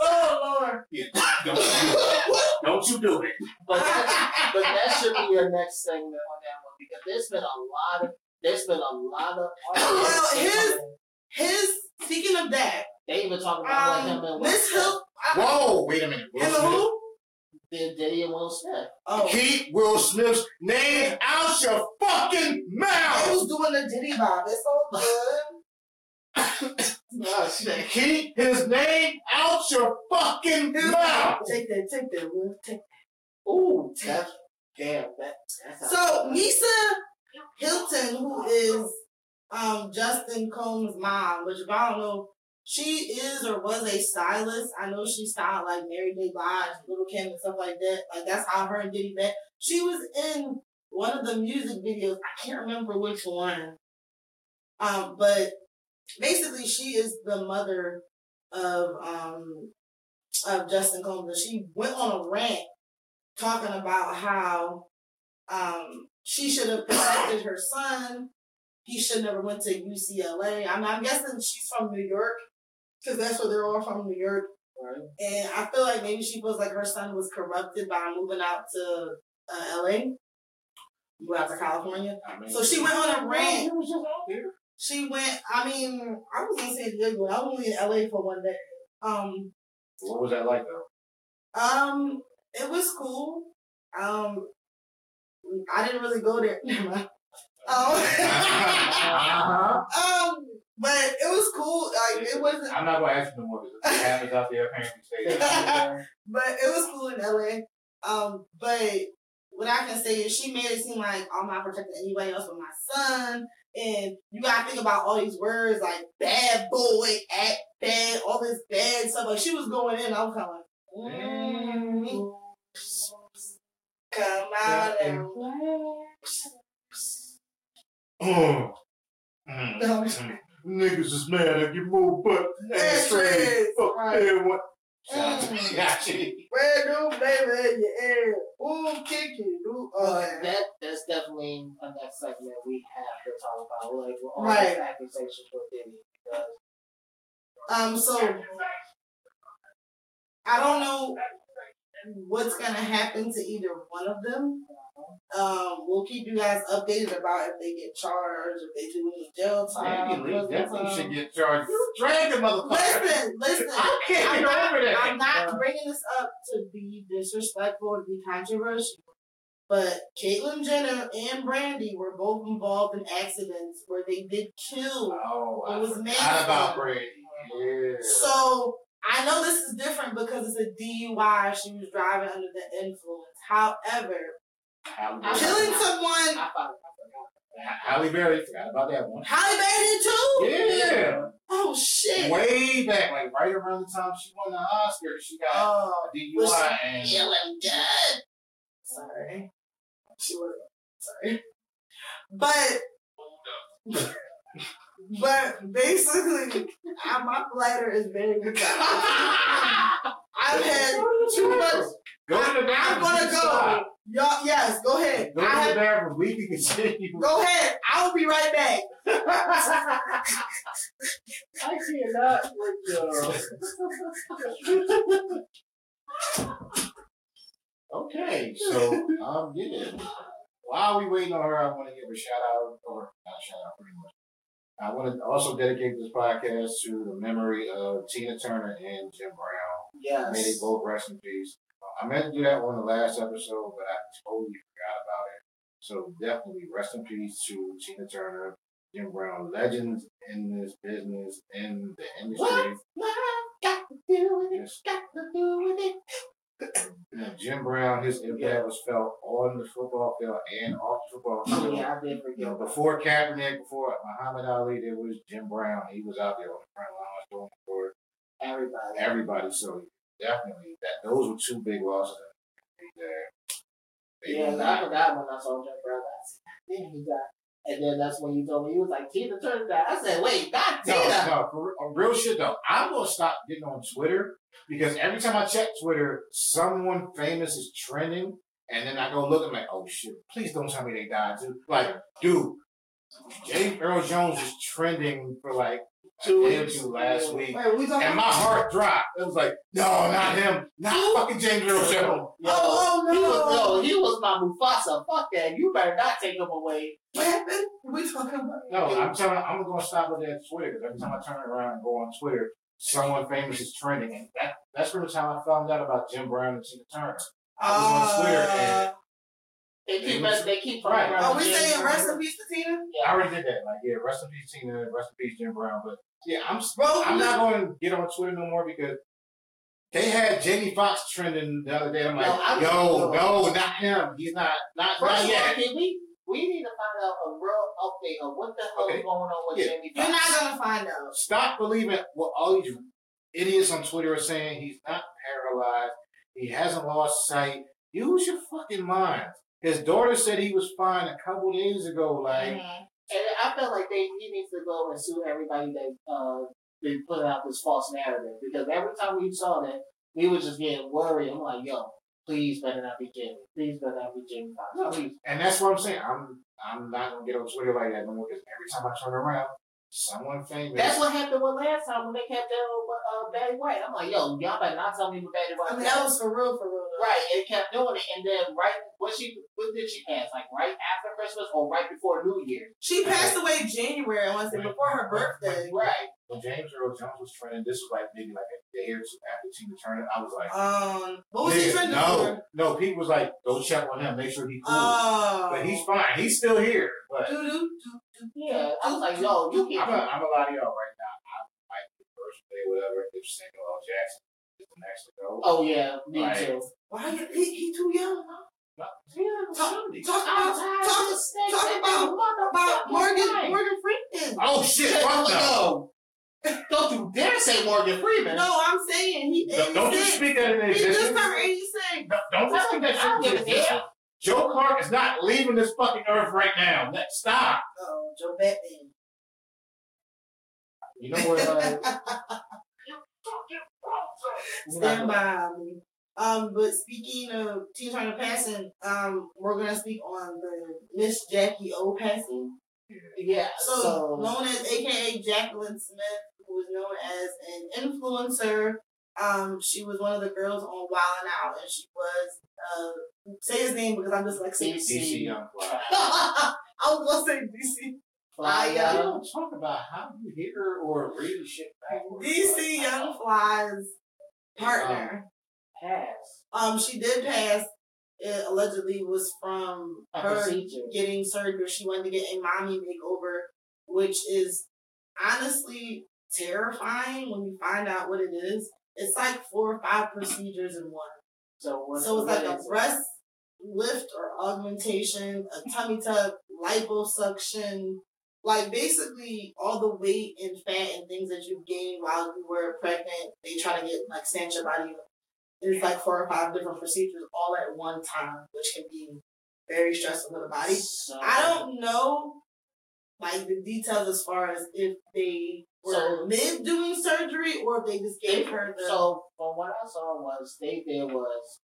Oh Lord. Don't, you- don't you do it. But that, but that should be your next segment on that one because there's been a lot of there's been a lot of Well, artists. his- His speaking of that, they even talk about like him um, and Will Miss Smith. Hill. Whoa, wait a minute. Will Him and Smith. who? Did Diddy and Will Smith. Oh, Keep Will Smith's name out your fucking I mouth. was doing the Diddy Bop. It's all good. Oh shit. Keep his name out your fucking mouth. Take that, take that, Will. Take Ooh, that's damn that. That's So Misa Hylton, who is um Justin Combs' mom, which if I don't know, she is or was a stylist. I know she styled like Mary J. Blige, Lil' Kim, and stuff like that. Like that's how her and Diddy met. She was in one of the music videos. I can't remember which one. Um, but basically, she is the mother of um of Justin Combs. She went on a rant talking about how um, she should have protected her son. He should never went to UCLA. I'm, I'm guessing she's from New York because that's where they're all from, New York. right. And I feel like maybe she feels like her son was corrupted by moving out to uh, LA, move out to California. I mean, So she went on a rant. He was just out there. She went. I mean, I was in San Diego. I was only in LA for one day. Um, What was that like though? Um, it was cool. Um, I didn't really go there. um, um, but it was cool. Like it wasn't, I'm not gonna ask you no more because it happens out there. Apparently, stay there. but it was cool in LA. Um, but what I can say is she made it seem like I'm not protecting anybody else but my son. And you gotta think about all these words like bad boy, act bad, all this bad stuff. Like she was going in, I was kind of like, mm, come out and. Mm, mm. Niggas is mad I get more butt. Ashtrays. Fuck Right. everyone. Mm. Actually, Red new baby in your ear. Ooh, kick it. Ooh, oh, that that's definitely a next segment we have to talk about, like we're on all Right. these accusations with Diddy. Because Um, so I don't know what's gonna happen to either one of them. Um, we'll keep you guys updated about if they get charged, if they do any jail time. Maybe Lee definitely time. should get charged. You drag the motherfucker. Listen, listen. I can't I'm get not, over that. I'm not bringing this up to be disrespectful, to be controversial. But Caitlyn Jenner and Brandy were both involved in accidents where they did kill Oh, I It was forgot about Brandy. Yeah. So I know this is different because it's a DUI. She was driving under the influence. However, I- killing someone, I found I Halle Berry. Forgot about that one. Halle Berry too. Yeah. Oh shit. Way back, like right around the time she won the Oscar, she got Oh, a was DUI she and feeling good? Sorry. She was sorry. But but basically, I, my bladder is very good. I've had too much. Go to the I'm bathroom. gonna go. Stop. Y'all, yes, go ahead. Go I to have the bathroom. We can continue. Go ahead. I will be right back. I cannot with Okay, so I'm yeah. While we waiting on her, I want to give a shout out, or not shout out, pretty much. I want to also dedicate this podcast to the memory of Tina Turner and Jim Brown. Yes. May they Yes. both rest in peace. I meant to do that on the last episode, but I totally forgot about it. So definitely rest in peace to Tina Turner, Jim Brown, legends in this business, in the industry. What, got to do with Yes. Got to do with it. You Jim Brown, his impact was felt on the football field and off the football oh, field. Yeah, I did You forget. know, before Kaepernick, before Muhammad Ali, there was Jim Brown. He was out there on the front lines doing it for Everybody. everybody. So definitely, that those were two big losses. That they Yeah, I forgot when I saw Jim Brown. I said, "Damn, he died." And then that's when you told me you was like Tina Turner. I said, "Wait, not Tina." no, for real- uh, real shit though. I'm gonna stop getting on Twitter because every time I check Twitter, someone famous is trending, and then I go look. I'm like, oh shit! Please don't tell me they died too. Like, dude, James Earl Jones is trending for like Two a weeks. two last week, Wait, we talking and my heart dropped. It was like, no, not him, not fucking James Earl Jones. Yo, Oh, he no. was no, he was my Mufasa. Fuck that. You better not take him away. What happened? We talking about? No, I'm telling. I'm gonna stop with that Twitter because every time I turn around and go on Twitter, someone famous is trending, and that, that's from the time I found out about Jim Brown and Tina Turner. I was on Twitter and- Uh, They keep It was- they keep Right. talking about are we Jim saying Brown. rest in peace to Tina? I already did that. Like, yeah, rest in peace, Tina. Rest in peace, Jim Brown. But yeah, I'm Bro, I'm not going to get on Twitter no more because they had Jamie Foxx trending the other day. I'm like, No, I- yo, no, not him. He's not, not, First not yet. can we we need to find out a real update of what the hell Okay. is going on with Yeah. Jamie You're not gonna find out. Stop believing what all these idiots on Twitter are saying. He's not paralyzed. He hasn't lost sight. Use your fucking mind. His daughter said he was fine a couple days ago. Like, Mhm. And I felt like they he needs to go and sue everybody that uh they put out this false narrative because every time we saw that we was just getting worried. I'm like, yo, please better not be Jimmy. Please better not be Jimmy Foxx. No. And that's what I'm saying. I'm I'm not gonna get on Twitter like that no more because every time I turn around, someone famous. That's what happened with last time when they kept dealing with uh, Betty White. I'm like, yo, y'all better not tell me what Betty White. I mean, that was for real, for real. Though. Right, and kept doing it, and then right, what she, what did she pass? Like right after Christmas or right before New Year? She passed away January, I want to say, before her birthday. Right. when James Earl Jones was trending, this was like maybe like a day or two after Tina Turner. I was like, Um, what was he nigga, trending no, for? no. People was like, go check on him, make sure he's cool. Oh. but he's fine. He's still here. But Doo-doo. Yeah, I was like, yo, you I'm can't. a, I'm a lot of y'all right now. I like the first day, whatever. If Samuel L. Jackson is the next to go. Oh yeah, me Right. too. Why he, he, he too young? huh? No, yeah, Talk, 70s. talk I'm about tired talk, of the snakes talk about- your about Morgan life. Morgan Freeman. Oh shit! Fuck no. Don't you dare say Morgan Freeman. No, I'm saying he Don't, don't you speak that in He just turned 86. Don't, don't you speak that don't shit give in a damn. existence. Joe Clark is not leaving this fucking earth right now. Let stop. Oh, Joe Batman. You know what? Uh, We're not Stand by me. Um, but speaking of Tina Turner passing, um, we're gonna speak on the Miss Jackie O passing. Yeah. So, So, known as AKA Jacqueline Smith, who was known as an influencer. Um, she was one of the girls on Wild 'N Out, and she was uh, say his name because I'm just like dyslexic. DC Young Fly. I was gonna say DC. Fly You don't talk about how you hear or read shit backwards. DC Young Fly's partner. pass. Um, she did pass. It allegedly was from A her procedure. getting surgery. She wanted to get a mommy makeover, which is honestly terrifying when you find out what it is. It's like four or five procedures in one. So, what, So it's like a breast lift or augmentation, a tummy tuck, liposuction, like basically all the weight and fat and things that you've gained while you were pregnant. They try to get like snatch your body. There's like four or five different procedures all at one time, which can be very stressful for the body. So, I don't know like the details as far as if they were So- mid doing surgery or if they just gave her the So, from what I saw was they did was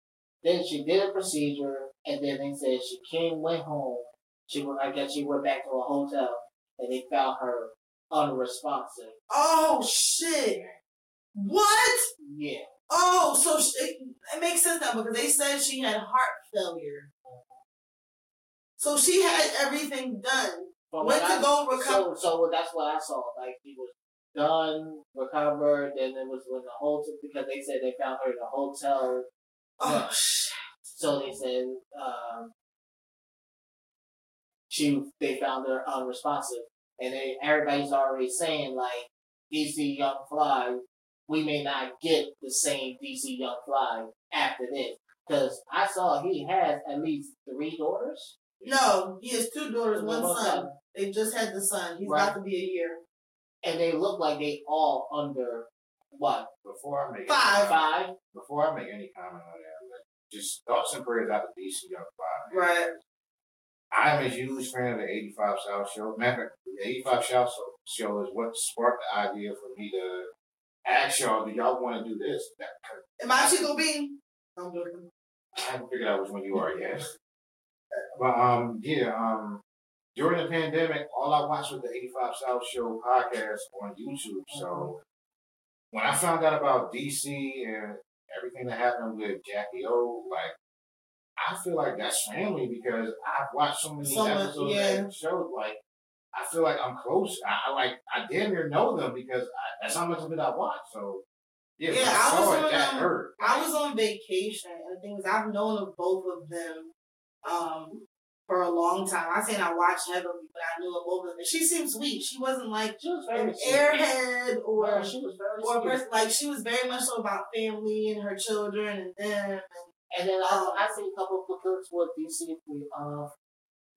then she did a procedure, and then they said she came, went home. She went, I guess she went back to a hotel, and they found her unresponsive. Oh shit! What? Yeah. Oh, so sh it, it makes sense now because they said she had heart failure. So she had everything done. From Went to I- go recover. So, so that's what I saw. Like she was done, recovered, and it was in the hotel because they said they found her in the hotel. Oh shit! So they said um, she they found her unresponsive, and they, everybody's already saying like DC Young Fly, we may not get the same DC Young Fly after this because I saw he has at least three daughters. No, he has two daughters, one One son. son. They just had the son. He's Right. about to be a year. and they look like they all under what Before I make Five. five. before I make any comment on that, just thoughts and prayers out to DC Young Fly. Right. I'm a huge fan of the 85 South show. Matter of fact, the 85 South show is what sparked the idea for me to ask y'all, do y'all want to do this? Am I Chico Bean? I'm joking. I haven't figured out which one you are yet. But um, yeah, um, during the pandemic, all I watched was the 85 South Show podcast on YouTube. So when I found out about DC and everything that happened with Jackie O, like I feel like that's family because I've watched so many episodes yeah. of that show. Like I feel like I'm close. I, I like I damn near know them because I, that's how much of it I watch. So yeah, Yeah, I, I saw was it, on, that um, hurt. I was on vacation, and the thing is, I've known of both of them um, for a long time. I saying I watched heavily, but I knew of both of them. And she seemed sweet. She wasn't like She was an sweet. airhead or she was very or person like she was very much so about family and her children and them. And, And then I, Um, I see a couple of clips with DC uh,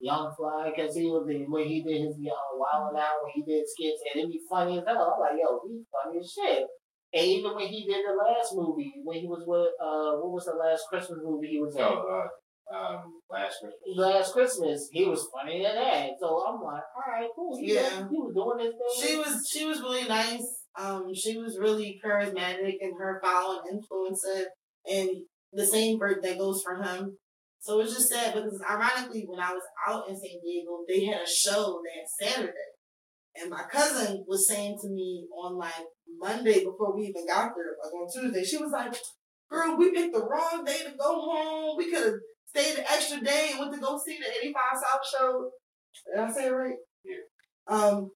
Young Fly because he was the, when he did his uh, Wild 'N Out when he did skits and it'd be funny as hell. I'm like, yo, he's funny as shit. And even when he did the last movie, when he was with uh, what was the last Christmas movie he was in? So uh, um, last Christmas. Last Christmas, he was funny in that. So I'm like, all right, cool. He, Yeah. he was doing this thing. she was she was really nice. Um, she was really charismatic and her following influencer, and the same bird that goes for him. So it's just sad because ironically, when I was out in San Diego, they had a show that Saturday, and my cousin was saying to me on like Monday before we even got there, like on Tuesday, she was like, "Girl, we picked the wrong day to go home. We could have stayed an extra day and went to go see the 85 South show." Did I say it right? Yeah. Um,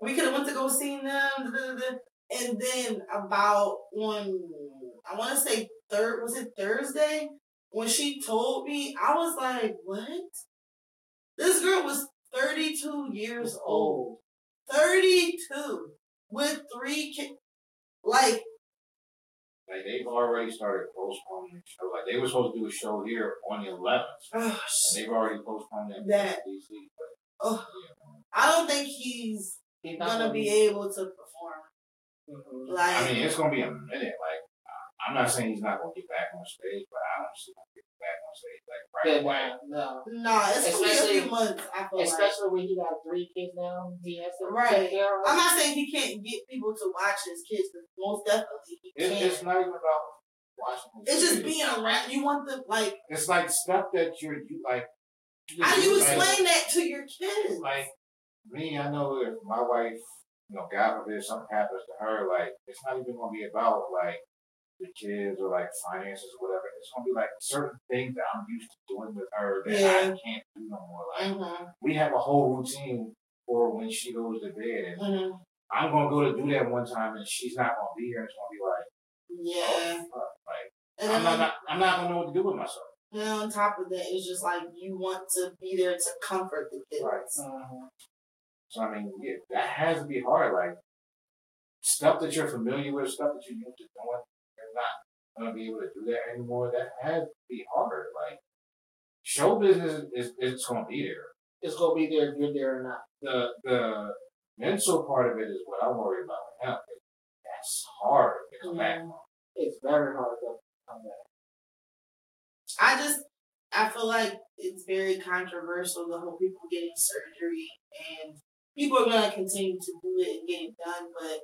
we could have went to go see them, da, da, da. and then about on I want to say third was it Thursday when she told me I was like, what? This girl was thirty two years old, thirty two with three kids, like Like they've already started postponing the show. Like they were supposed to do a show here on the 11th, oh, they've already postponed that That- DC. But oh, yeah. I don't think he's He's not gonna be able to perform. Mhm. Like I mean, it's gonna be a minute. Like I'm not saying he's not gonna get back on stage, but I don't see him getting back on stage like right Yeah, away. no, no. it's gonna a Especially- few months. I feel like. Especially when he got three kids now, he has to Right. take care of. I'm not saying he can't get people to watch his kids, but most definitely he It's, can. it's not even about watching. It's just being around. You want the like. It's like stuff that you're you like. How do you like- explain that to your kids? Like me, I know if my wife, you know, God forbid something happens to her, like it's not even gonna be about like the kids or like finances or whatever. It's gonna be like certain things that I'm used to doing with her that I can't do no more. Like Mm-hmm. we have a whole routine for when she goes to bed, Mm-hmm. I'm gonna go to do that one time, and she's not gonna be here. It's gonna be like, Yeah. oh, like And I'm then, not, I'm not gonna know what to do with myself. and on top of that, it's just like you want to be there to comfort the kids. Right. Mhm. So I mean, yeah, that has to be hard. Like stuff that you're familiar with, stuff that you're used to doing, you're not gonna be able to do that anymore. That has to be hard. Like show business is is gonna be there. It's gonna be there if you're there or not. The the mental part of it is what I worry about with him. That's hard to come back. It's very hard to come back. I just I feel like it's very controversial the whole people getting surgery and people are gonna continue to do it and get it done, but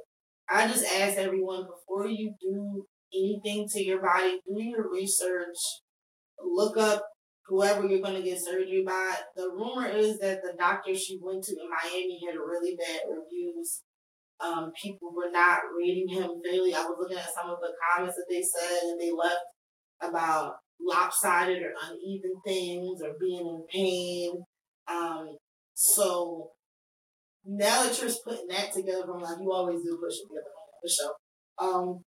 I just ask everyone before you do anything to your body, do your research, look up whoever you're gonna get surgery by. The rumor is that the doctor she went to in Miami had really bad reviews. Um, people were not rating him fairly. I was looking at some of the comments that they said and they left about lopsided or uneven things or being in pain. Um, so now that you're putting that together, from like you always do push it together for sure. Um,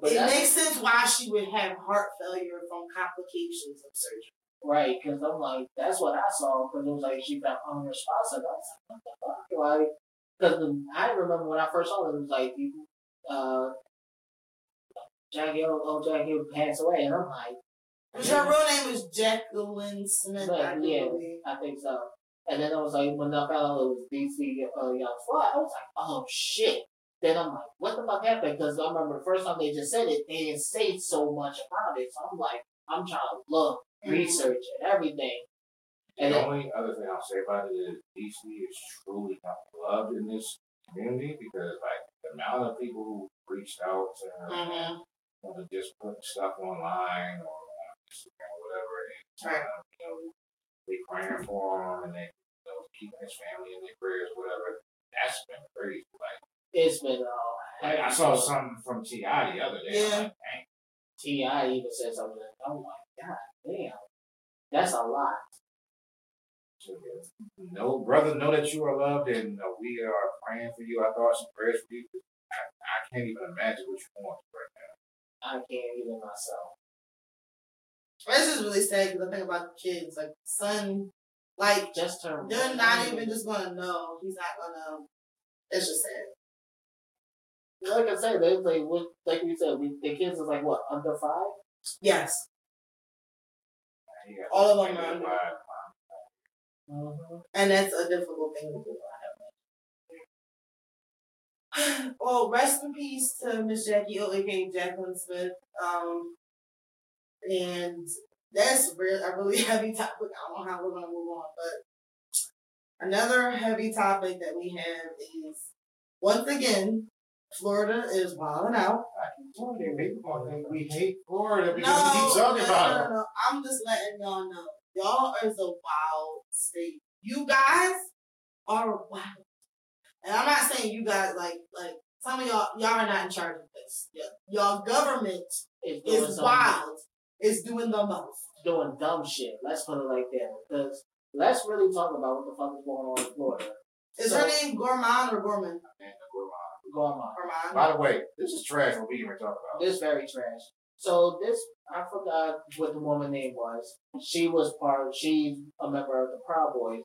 But it makes sense why she would have heart failure from complications of surgery. right, because I'm like, that's what I saw, because it was like she felt unresponsive. I was like, what the fuck? Like, because I remember when I first saw it, it was like, you, uh, Jackie, oh, oh, Jackie passed away, and I'm like, Which her real name is Jacqueline Smith, I But, do yeah. believe. I think so. And then I was like, when I found out it was DC uh, Young Fly, I was like, oh shit. Then I'm like, what the fuck happened? Because I remember the first time they just said it, they didn't say so much about it. So I'm like, I'm trying to look, Mhm. research, and everything. And the then, only other thing I'll say about it is DC is truly not loved in this community because like the amount of people who reached out to her Mhm. want to just put stuff online or on Instagram or whatever and Right. uh, you know they praying for him and they you know keeping his family in their prayers whatever. That's been crazy. Like, it's been, uh, like I saw something from T.I. the other day. Yeah. like. T.I. even said something. I'm like, God damn. That's a lot. No, brother, know that you are loved and uh, we are praying for you. Our thoughts and prayers for you. I, I can't even imagine what you're going through right now. I can't even myself. This is really sad because I think about the kids. Like, son, like, Just turn. they're not even just gonna know. He's not gonna. It's just sad. Like I said, they like what, like we said, we, the kids is like what under five. Yes. You All of them are about under- 5 Mm-hmm. And that's a difficult thing to do. Well, rest in peace to Miss Jackie O, aka Jacqueline Smith. Um, and that's real, a really heavy topic. I don't know how we're gonna move on, but another heavy topic that we have is once again, Florida is wilding out. I keep telling you, people think we hate Florida No, because we keep talking no, about no, it. no, no. I'm just letting y'all know. Y'all is a wild state. You guys are wild. And I'm not saying you guys like like some of y'all y'all are not in charge of this. Y- Y'all government is wild. Is doing the most. doing dumb shit. Let's put it like that. Because let's really talk about what the fuck is going on in Florida. Is So- her name Gorman or Gorman? And we're on. Going on. By the way, this is trash what we even talk about. This very trash. So this, I forgot what the woman name was. She was part. She's a member of the Proud Boys.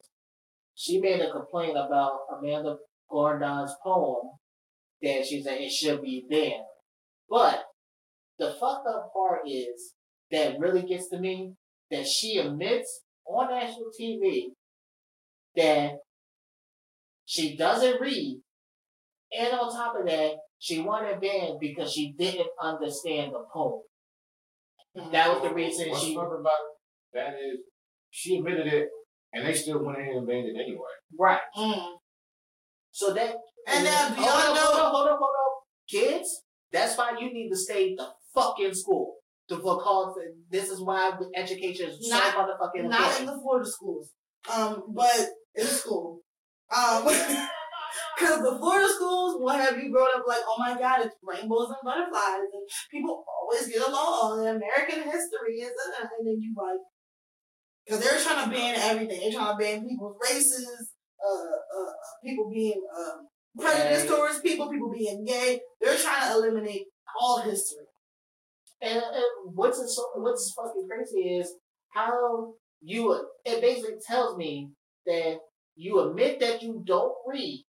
She made a complaint about Amanda Gorman's poem that she said it should be banned. But the fucked up part is that really gets to me that she admits on national TV that she doesn't read, and on top of that, she wanted banned because she didn't understand the poem. That was the reason What's she fucked about that is she admitted it, and they still went ahead and banned it anyway. right. Mm. So that And now, do hold y'all on, know? hold on, hold on, hold on, kids. That's why you need to stay the fucking school. To because this is why education is so Not- motherfucking Not in the Florida schools. Um, but in school. Um, because the Florida schools will have you grown up like, oh my god, it's rainbows and butterflies, and people always get along, and American history is, uh, and then you like, because they're trying to ban everything. They're trying to ban people's races, uh, uh, people being um, prejudiced towards people, people being gay. They're trying to eliminate all history. And, and what's so, what's fucking crazy is how you it basically tells me that you admit that you don't read.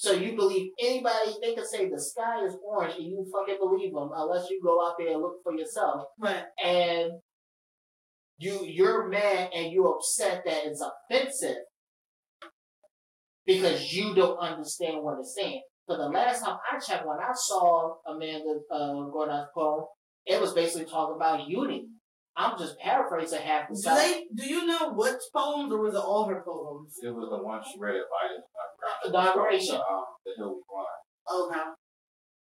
So you believe anybody they can say the sky is orange and you fucking believe them unless you go out there and look for yourself. Right. And you you're mad and you're upset that it's offensive because you don't understand what it's saying. But the last time I checked, when I saw Amanda uh, Gorman's poem, it was basically talking about unity. I'm just paraphrasing half the Do they? Do you know which poems, or was it all her poems? It was the one she read at Biden's Inauguration. The Hill We Climb. Oh no.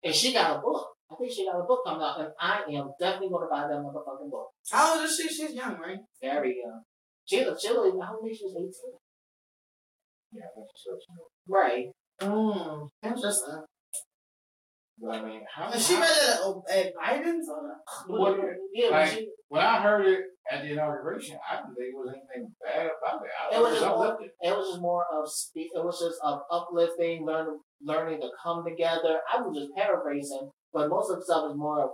And she got a book. I think she got a book coming out, and I am definitely going to buy that motherfucking book. How old is she? She's young, right? Very young. She, she, I don't think she was 18. Yeah, that's such a Right. Mm, interesting. But I mean, how, And she how- read it at, at Biden's or What, yeah, Like- she, when I heard it at the inauguration, I didn't think it was anything bad about it. I It was just more- it was just more of spe- it was just of uplifting, learn, learning to come together. I was just paraphrasing, but most of the stuff is more of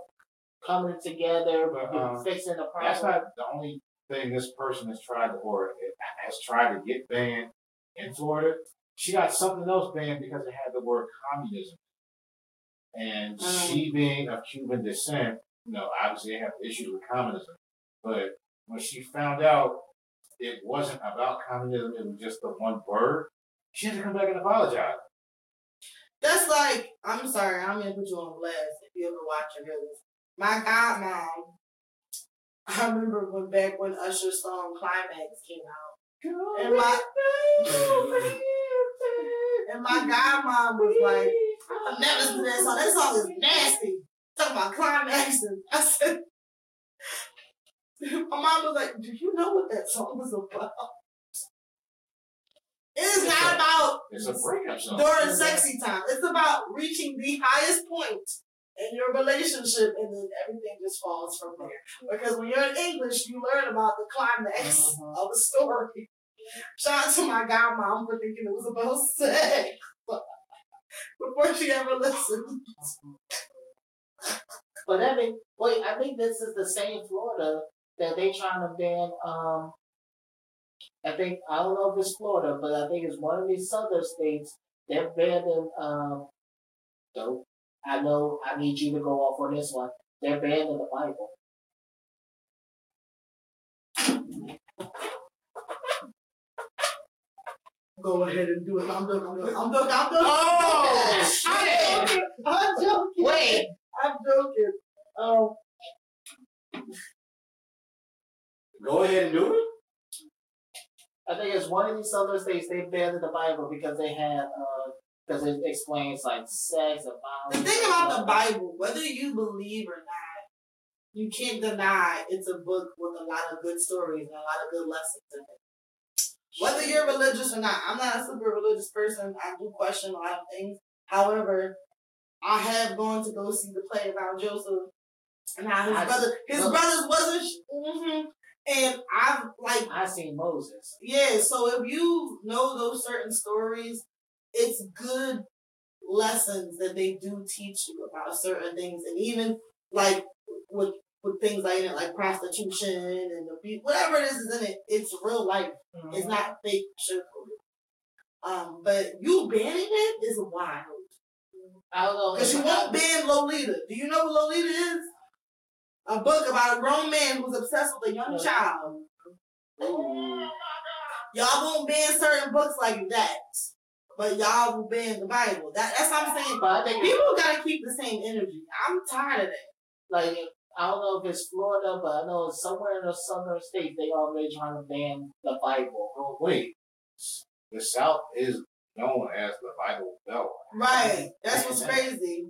coming together, But, um, fixing the problem. That's not the only thing this person has tried to, or has tried to get banned in Florida. She got something else banned because it had the word communism. And Mm. she being of Cuban descent, you know, obviously they have issues with communism. But when she found out it wasn't about communism, it was just the one word, she had to come back and apologize. That's like, I'm sorry, I'm gonna put you on blast if you ever watch it. My god, godmom, I remember when back when Usher's song Climax came out. And my, and my godmom was like, I've never to that song. That song is nasty. Talking about climax. I said, my mom was like, do you know what that song was about? It is not about It's a breakup song. during sexy time. It's about reaching the highest point in your relationship and then everything just falls from there. Because when you're in English, you learn about the climax Mhm. of a story. Shout out to my godmom for thinking it was about sex before she ever listened. But I mean, wait, I think this is the same Florida that they trying to ban. Um, I think I don't know if it's Florida, but I think it's one of these southern states. They're banning. Um, so I know I need you to go off on this one. They're banning the Bible. Go ahead and do it. I'm joking. I'm joking. I'm joking. I'm joking. Oh, shit. I'm joking. Wait, I'm joking. Um, Go ahead and do it. I think it's one of these southern states. They banned the Bible because they had uh because it explains like sex and the thing about the Bible, whether you believe or not, you can't deny it's a book with a lot of good stories and a lot of good lessons in it. Whether you're religious or not, I'm not a super religious person. I do question a lot of things. However, I have gone to go see the play about Joseph and how his I- brother, his brothers wasn't. hmm And I've like I seen Moses. yeah, so if you know those certain stories, it's good lessons that they do teach you about certain things, and even like with with things like that, like prostitution and abuse, whatever it is is in it, it's real life. It's not fake shit. Um, but you banning it is wild I don't know. because you won't ban Lolita. Do you know what Lolita is? A book about a grown man who's obsessed with a young child. Y'all won't ban certain books like that, but y'all will ban the Bible. That, that's what I'm saying. But I think People gotta keep the same energy. I'm tired of that. like I don't know if it's Florida, but I know it's somewhere in the southern states they already trying to ban the Bible. Oh, wait. The South is known as the Bible Belt. Right. That's what's crazy.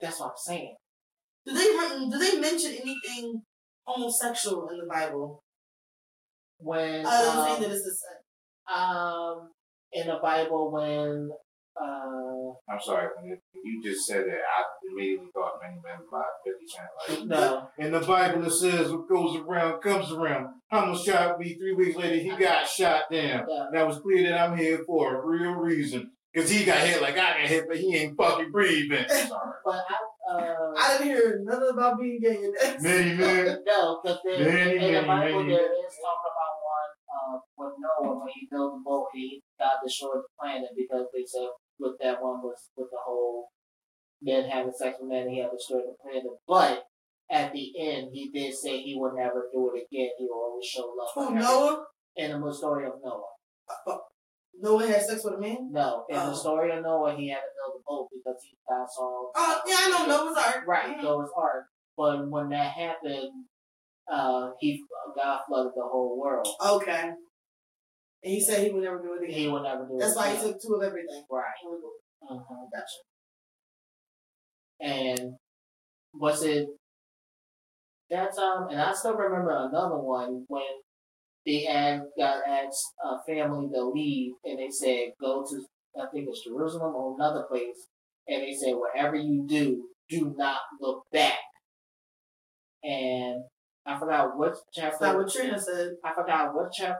That's what I'm saying. Do they do they mention anything homosexual in the Bible? When Other than um, saying that it's a sin. um in the Bible when uh I'm sorry, when you- you just said that, I immediately thought many men by 50 Cent. Like, no in the Bible, it says what goes around comes around. Hummus shot me three weeks later, he got shot down. Yeah. That was clear that I'm here for a real reason. Because he got hit like I got hit, but he ain't fucking breathing. Sorry. but I uh I didn't hear nothing about being gay in that. Many men. no because Many, in the Bible many. there is talk about one uh with Noah when he built the boat he God destroyed the planet because they said with that one was with the whole men having sex with men he had destroyed the planet but at the end he did say he would never do it again he will always show love for Who. Noah? in the story of Noah Noah had sex with a man. no in Oh. the story of Noah he had to build a boat because he God saw Oh yeah, I know Noah's Ark. Right, Mhm. Noah's Ark. But when that happened, uh, he God flooded the whole world. Okay. And he said he would never do it again. He would never do That's it. That's why he took two of everything. Right. Mhm, Gotcha. And was it that time? And I still remember another one when they had got asked a family to leave, and they said go to I think it's Jerusalem or another place, and they said whatever you do, do not look back. And I forgot what chapter. not what Trina said. I forgot what chapter.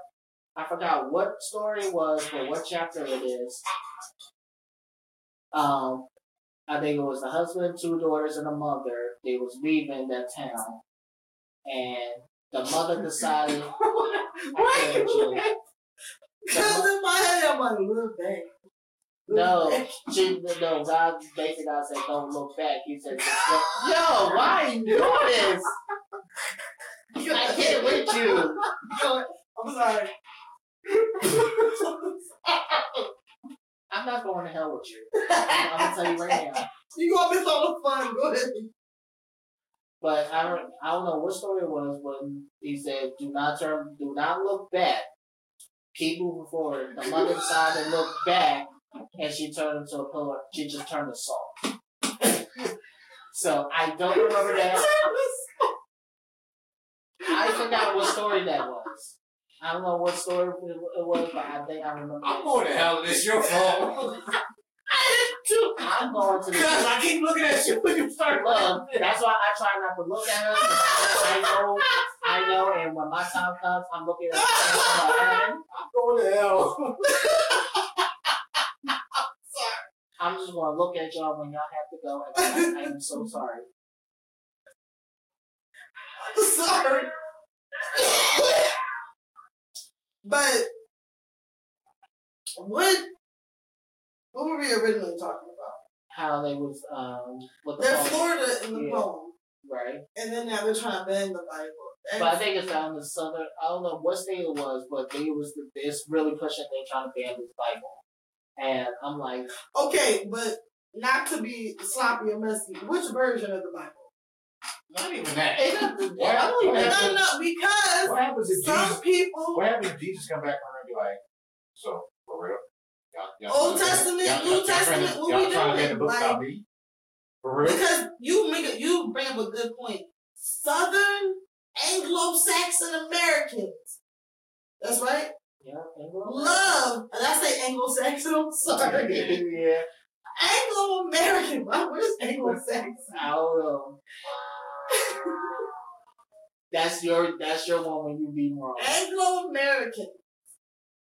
I forgot what story it was, but what chapter it is. Um, I think it was the husband, two daughters, and a mother. They was leaving that town, and the mother decided. I can't with. Cause in my head, I'm like, look back. No, she no. God basically God said, "Don't look back." He said, "Yo, why are you doing this? I can't with you." I'm sorry. I'm not going to hell with you. I'm, I'm gonna tell you right now. you gonna miss all the fun. Go ahead. But I don't, I don't know what story it was when he said, "Do not turn, do not look back, keep moving forward." The mother decided to look back, and she turned into a pillar. She just turned to salt. so I don't remember that. I forgot what story that was. I don't know what story it it was, but I think I remember. I'm going to hell and it's your fault. I'm going to. Because I keep looking at you when you start Look, that's why I try not to look at her. I know, I know, and when my time comes, I'm looking at her. I'm going to hell. I'm just gonna look at y'all when y'all have to go. And I, I'm so sorry. sorry. but what what were we originally talking about? How they was um with the They're poem, Florida in the Yeah. poem, right? and then now they're trying to ban the Bible. But I think it's down the southern. I don't know what state it was, but they was the, it's really pushing. They trying to ban this Bible, and I'm like, okay, but not to be sloppy or messy. Which version of the Bible? Not even that. it doesn't- I don't even No, no, because What happens if some Jesus? people What happens if Jesus come back around and be like, so for real? Y'all, y'all Old Testament, y'all- New y'all Testament, what y'all we doing? book Like- For real? Because you make a, you bring up a good point. Southern Anglo-Saxon Americans. That's right. Yeah, Love. And I say Anglo-Saxon. I'm sorry. yeah, Anglo-American. What is Anglo-Saxon? I don't know. That's your that's your one when you be wrong. Anglo-Americans.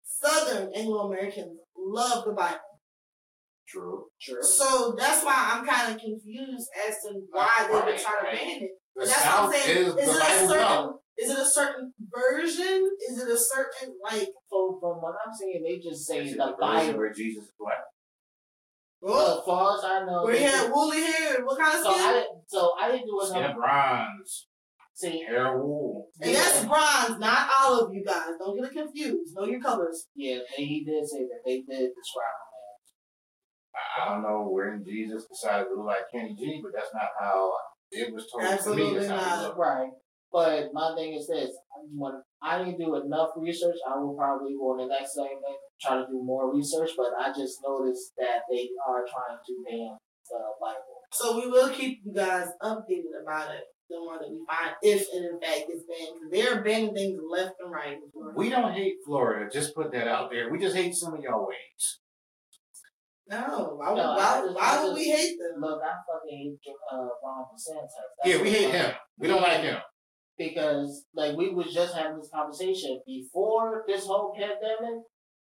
Southern Anglo-Americans love the Bible. True. True. So that's why I'm kind of confused as to why they would Right, try to ban it. The That's what I'm saying. is Is it a certain is it a certain version? Is it a certain like So from what I'm saying, they just say Is it the the Bible. where Jesus is black? oh, As far as I know, where he they had woolly hair? What kind of so I skin? didn't. So I didn't do Skin enough. bronze, See, hair wool. And that's bronze, not olive, you guys. Don't get it confused. Know your colors. yeah, they, he did say that they did describe him I I don't know when Jesus decided to look like Kenny G, but that's not how it was told to me. Absolutely That's how he not. right. But my thing is this: when I didn't do enough research, I will probably go on the next segment try to do more research. But I just noticed that they are trying to ban the Bible. So we will keep you guys updated about it. The one that we find, if and in fact it's banned, because they're banning things left and right. We don't hate Florida. Just put that out there. We just hate some of y'all ways. No, why, would- No, why, just- why I would we hate them? Look, I fucking hate uh, Ron DeSantis. That's Yeah, we hate him. We don't like him. because like we was just having this conversation before this whole pandemic.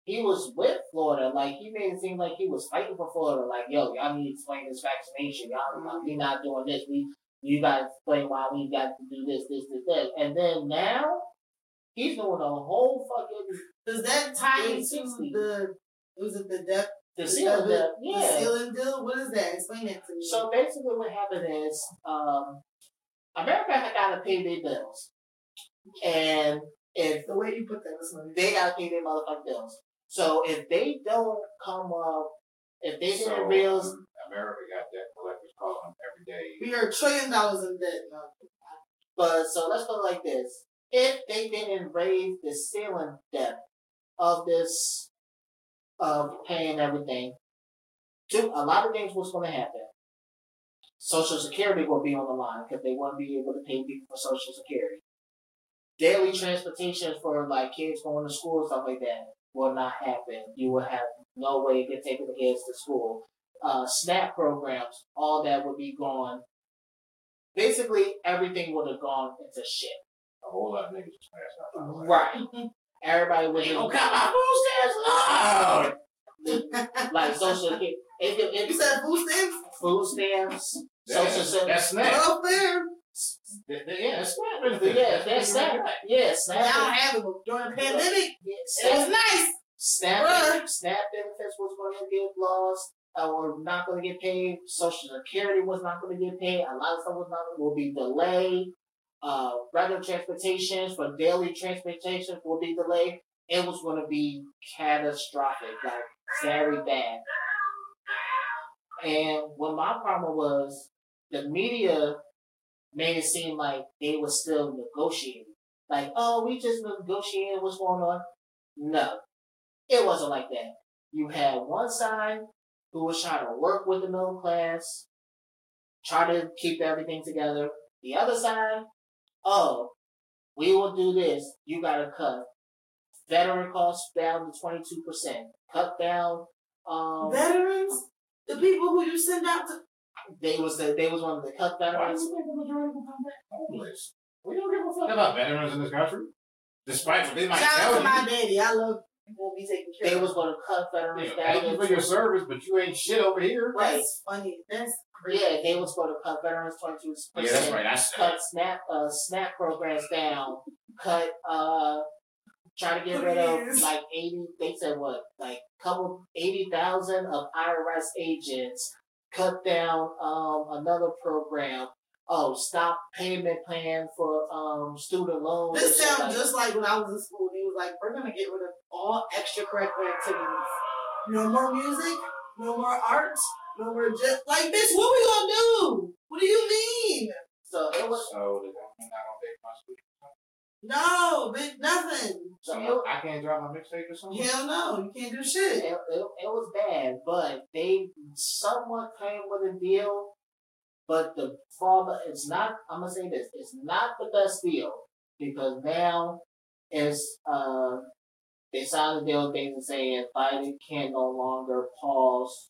He was with Florida, like he made it seem like he was fighting for Florida. Like, yo, y'all need to explain this vaccination. Y'all, Mhm. we not doing this. We, you gotta explain why we got to do this, this, this, that. And then now he's doing a whole fucking Does that tie into 360. the, was it the depth, the the, ceiling. the, The, yeah. ceiling deal? What is that? Explain that to me. So basically, what happened is, um, America had got to pay their bills, and if the way you put that was they got to pay their motherfucking bills. So if they don't come up, if they So, didn't realize, America got debt collectors calling every day. We are a trillion dollars in debt now. but so let's put it like this: if they didn't raise the ceiling debt of this, of paying everything, two a lot of things was going to happen. Social Security will be on the line because they won't be able to pay people for Social Security. Daily transportation for like kids going to school and stuff like that will not happen. You will have no way to get taking the kids to school. Uh, SNAP programs, all that would be gone. Basically, everything would have gone into shit. A whole lot of niggas just passed out. by. Right. Everybody would They just gonna cut my food stamps loud. like social security. If, if, You said food stamps? food stamps, social That's, security. that's snap. Welfare? Th- th- Yeah, that's snap. benefits. Yeah, that's what you snap. got. Yeah, I don't snap. have it, during the pandemic, Yeah, it was nice. Snap, Bruh. snap benefits was going to get lost. Uh, or not going to get paid. Social Security was not going to get paid. A lot of stuff was not will be delayed. Uh, regular transportation for daily transportation will be delayed. It was going to be catastrophic, like very bad. And what my problem was, the media made it seem like they were still negotiating. Like, oh, we just negotiated what's going on. No, it wasn't like that. You had one side who was trying to work with the middle class, try to keep everything together. The other side, oh, we will do this. You got to cut veteran costs down to twenty two percent. Cut down. Um, Veterans? The people who you send out to. they was the, they was one of the cut Why do veterans. you think the majority will come back homeless? We don't give a fuck about veterans in this country. Despite what they might Shout out tell to you. my daddy. I love people be taking care They of. was going to cut veterans Yeah, down. Thank you to for your service, but you ain't shit over here. Right. That's funny. That's crazy. Yeah, they was going to cut veterans twenty two percent. Yeah, that's right. I said cut snap uh snap programs down, cut uh try to get rid of Please. like eighty they said what, like couple eighty thousand of IRS agents, cut down um another program. Oh, stop payment plan for um student loans. This sounds like- just like when I was in school. They was like, we're gonna get rid of all extracurricular activities. No more music, no more art, no more just like bitch. What we gonna do? What do you mean? so it was So they're not gonna pay my school. No, bitch, nothing. so it, I can't drop my mixtape or something. Hell no, you can't do shit. it, it was bad, but they somewhat came with a deal. But the farmer, it's not. I'm gonna say this: it's not the best deal because now it's uh they signed a deal with things and saying Biden can no longer pause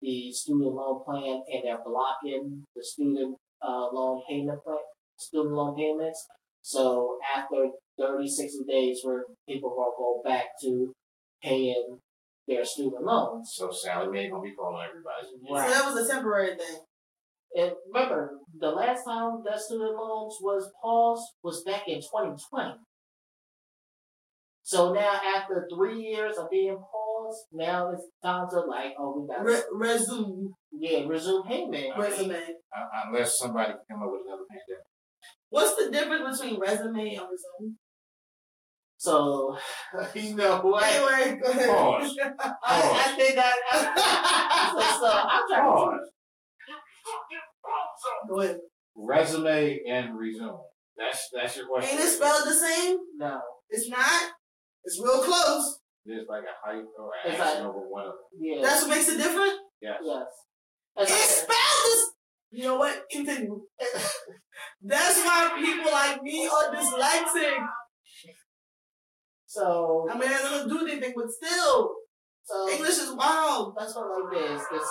the student loan plan and they're blocking the student uh, loan payment plan, student loan payments. So after 30, 60 days, where people will go back to paying their student loans. So Sallie Mae gonna be calling everybody. Right. So that was a temporary thing. And remember, the last time that student loans was paused was back in 2020. So now, after three years of being paused, now it's time to like, oh, we got to Re- resume, yeah resume payment. resume. Uh, unless somebody can come up with another pandemic. What's the difference between resume and resume? So you know what? Anyway, go ahead. Pause. I, I think I, I so, so I'm trying to Pause. go ahead. Resume and resume. That's that's your question. Ain't it spelled the same? no. It's not. It's real close. There's like a hype or It's action like- over one of them. Yeah. That's what makes it different. Yes. yes. It's It's spelled this. You know what? Continue. That's why people like me are dyslexic. So I mean, I don't do anything, but still, so English is wild. that's what like this. This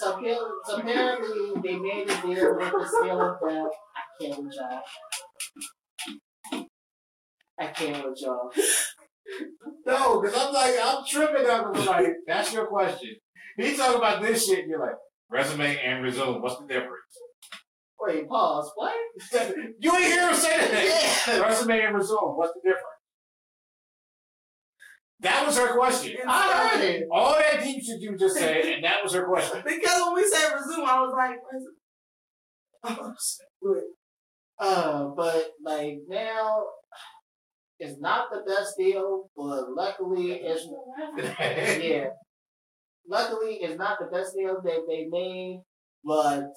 so, apparently- so apparently they made a deal with the scale of death. I can't with y'all. I can't with y'all. No, because I'm like, I'm tripping out. I'm like, that's your question. He talking about this shit, and you're like, resume and resume. What's the difference? Wait, pause. What? You ain't hear him say that. Yeah. Resume and resume. What's the difference? That was her question. I heard it. All that deep shit you just said, and that was her question. Because when we said resume, I was like, resume. Uh, but like now, it's not the best deal, but luckily it's yeah. Luckily, it's not the best deal that they made, but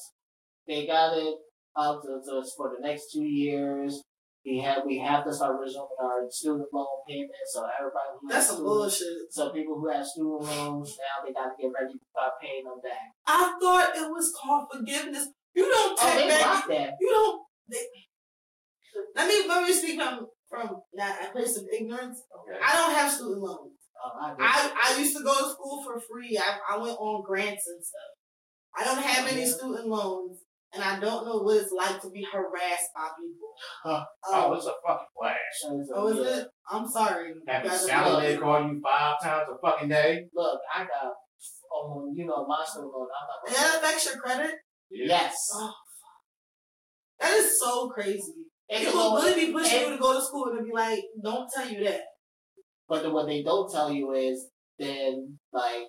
they got it out to, us for the next two years. We have we have to start resuming our student loan payments, so everybody who That's some bullshit. So people who have student loans now they got to get ready to start paying them back. I thought it was called forgiveness. You don't Oh, take they back. that. You don't. They, let me let me speak from from that a place of ignorance. Okay. I don't have student loans. Oh, I. I, I used to go to school for free. I, I went on grants and stuff. I don't have any student loans, and I don't know what it's like to be harassed by people. Huh. Oh, Um, it's a fucking blast. So, so, oh, is yeah. it? I'm sorry. Having Guys, salad call you five times a fucking day. Look, I got, um, you know, my student loan. I'm not. That affects your credit. Yes. Oh, that is so crazy. It's a People loan- really be pushing and- you to go to school and be like, "Don't tell you that." But then what they don't tell you is then like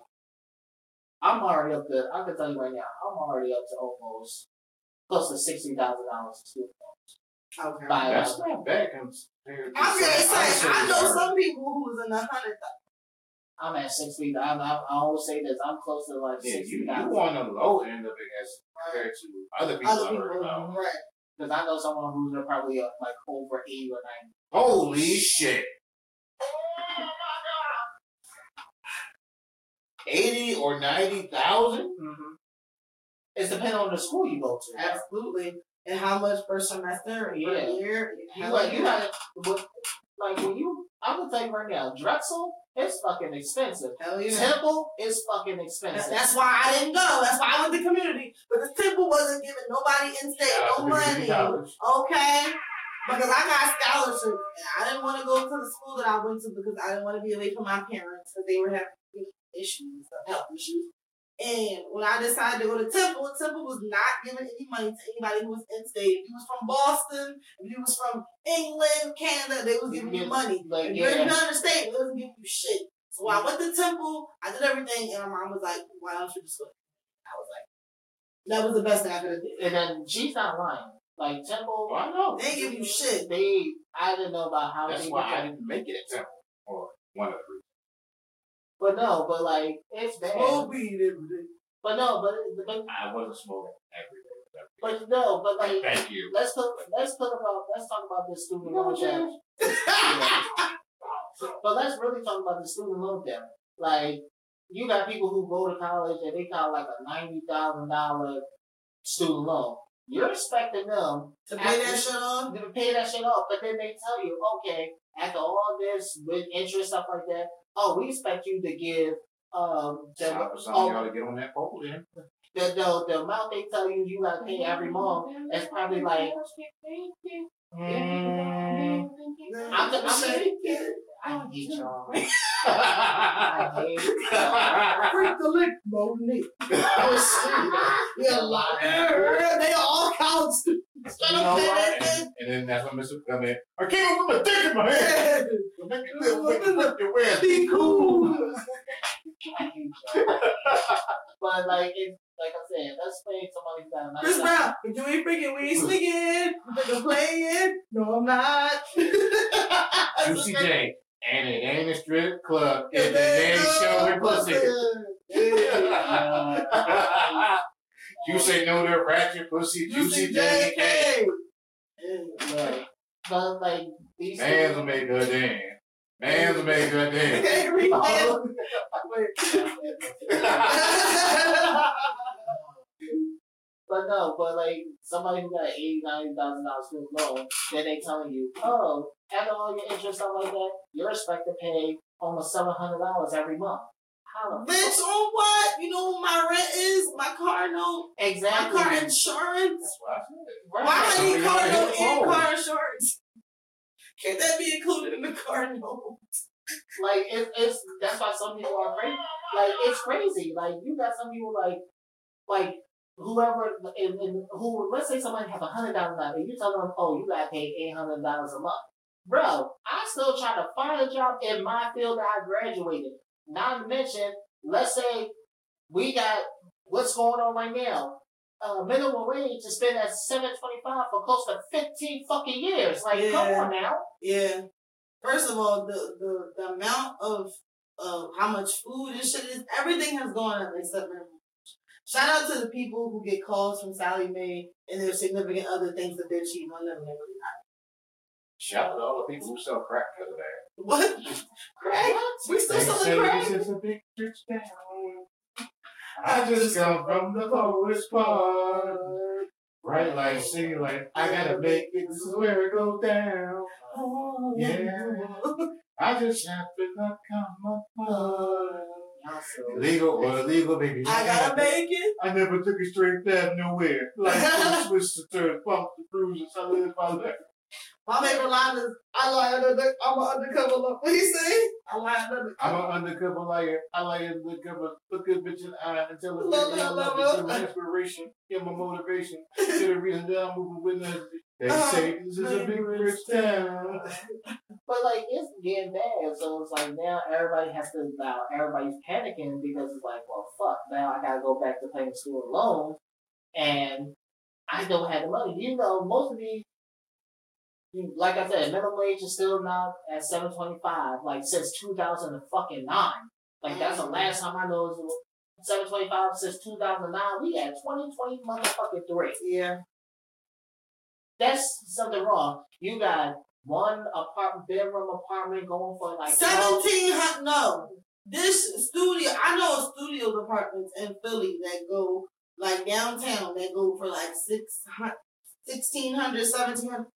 I'm already up to I can tell you right now, I'm already up to almost close to sixty thousand dollars in student loans. Okay. By That's not bad compared to I'm gonna say I know some. some people who was in the hundred. I'm at sixty I'm, I'm I always say this, I'm close to like Yeah, you, sixty you thousand. on the low end of it as compared to other people Other I heard people, about. right? Because I know someone who's probably up like over eighty or ninety. Holy shit. 80 or 90,000? Mm-hmm. It's depending on the school you go to. Absolutely. And how much per semester or Yeah. per year? You like you gotta like when you I'm gonna tell you right now, Drexel is fucking expensive. Hell yeah. Temple is fucking expensive. that's why I didn't go. That's why I went to community. But the temple wasn't giving nobody in state Shout out no to community money. college. Okay? Because I got scholarships. And I didn't want to go to the school that I went to because I didn't want to be away from my parents because they were having issues, uh, health issues. And when I decided to go to Temple, Temple was not giving any money to anybody who was in state. If you was from Boston, if you was from England, Canada, they was giving you money. like, If you're in yeah. another state, they wasn't giving you shit. So I went to Temple, I did everything, and my mom was like, why don't you just go? I was like, that was the best thing I could have did. And then she's not lying. Like Temple, Well, I know. They give you shit. They, I didn't know about how That's they why I did it. didn't make it at Temple. Or one of the reasons. But no, but like it's bad. Smoke weed every day. But no, but but, I wasn't smoking every day. but no, but like Thank you. let's talk let's talk about let's talk about this student loan debt. But let's really talk about the student loan debt. Like you got people who go to college and they got like a ninety thousand dollar student loan. You're expecting them to pay that shit off. to pay that shit off, but then they tell you, okay, after all this with interest stuff like that, oh, we expect you to give um the Time for oh, y'all to get on that pole then. the, the, the amount they tell you you gotta pay every month is probably like mm, I'm the, I'm the, I hate y'all. I hate y'all. Freak the lick, Monique. Yeah, a lot. They all college students. Straight You up know say and, and then that's when Mr. come in. I came up with my dick in my head. shit. Make it live, make it live your way. Be cool. I hate y'all. But like it's like I said, let's play somebody who's got Chris Brown, if you ain't freaking, we ain't sneaking. You think I'm playing? No, I'm not. Juicy J. And it ain't a strip club. If it ain't showing pussy. you say no to ratchet pussy, Juicy. Right. But like these Man's will make her dance. Man's will make her dance. Hey, read that. But no, but like somebody who got eighty, ninety thousand dollars student loan, then they telling you, oh, after all your interest stuff like that, you're expected to pay almost seven hundred dollars every month. How the Bitch, on what? You know what my rent is? My car note, Exactly. my car insurance. That's what I said. Right. Why I need car you note gotta and car insurance? Can't that be included in the car note? Like it, it's that's why some people are crazy. Like it's crazy. Like you got some people like like whoever and, and who let's say somebody have a hundred thousand dollars and you tell them, oh, you gotta pay eight hundred dollars a month. Bro, I still trying to find a job in my field that I graduated. Not to mention, let's say we got what's going on right now. Uh, minimum wage has been at seven twenty five for close to fifteen fucking years. Like, come on now. Yeah. First of all, the, the, the amount of of how much food and shit is, everything has gone up except minimum. Shout out to the people who get calls from Sallie Mae and their significant other things that they're cheating on them. and they're really not. Shout out to all the people who sell crack that. What? crack? We still selling crack? this is a big rich town. I just come from the lowest part. Right, like singing like I gotta make it. This is where it goes down. Oh, Yeah. I just have to uh, not come apart. Y'all so- Legal or illegal, baby. I gotta make it. I never took a straight path nowhere. Like Swiss to turn, bump the bruises. I live my life. My favorite line is, I lie under, I'm an undercover. lo- What do you say? I lie under. I'm an undercover liar. I like it undercover. Look at bitch in the eye and tell her Love, love, love love, my inspiration. Give my motivation. To the reason that I'm moving with nothing. They Uh, say this is a big rich town. But like it's getting bad, so it's like now everybody has to now everybody's panicking because it's like, well, fuck, now I gotta go back to paying student loans, and I don't have the money. You know, most of these, like I said, minimum wage is still not at seven twenty five, like since two thousand and fucking nine. Like that's the last time I know it was seven twenty five since two thousand nine. We at twenty twenty motherfucking three. Yeah. That's something wrong. You got one apartment bedroom apartment going for like 12 Seventeen hundred. No, this studio. I know a studio apartments in Philly that go like downtown that go for like six hundred, sixteen hundred, seventeen hundred.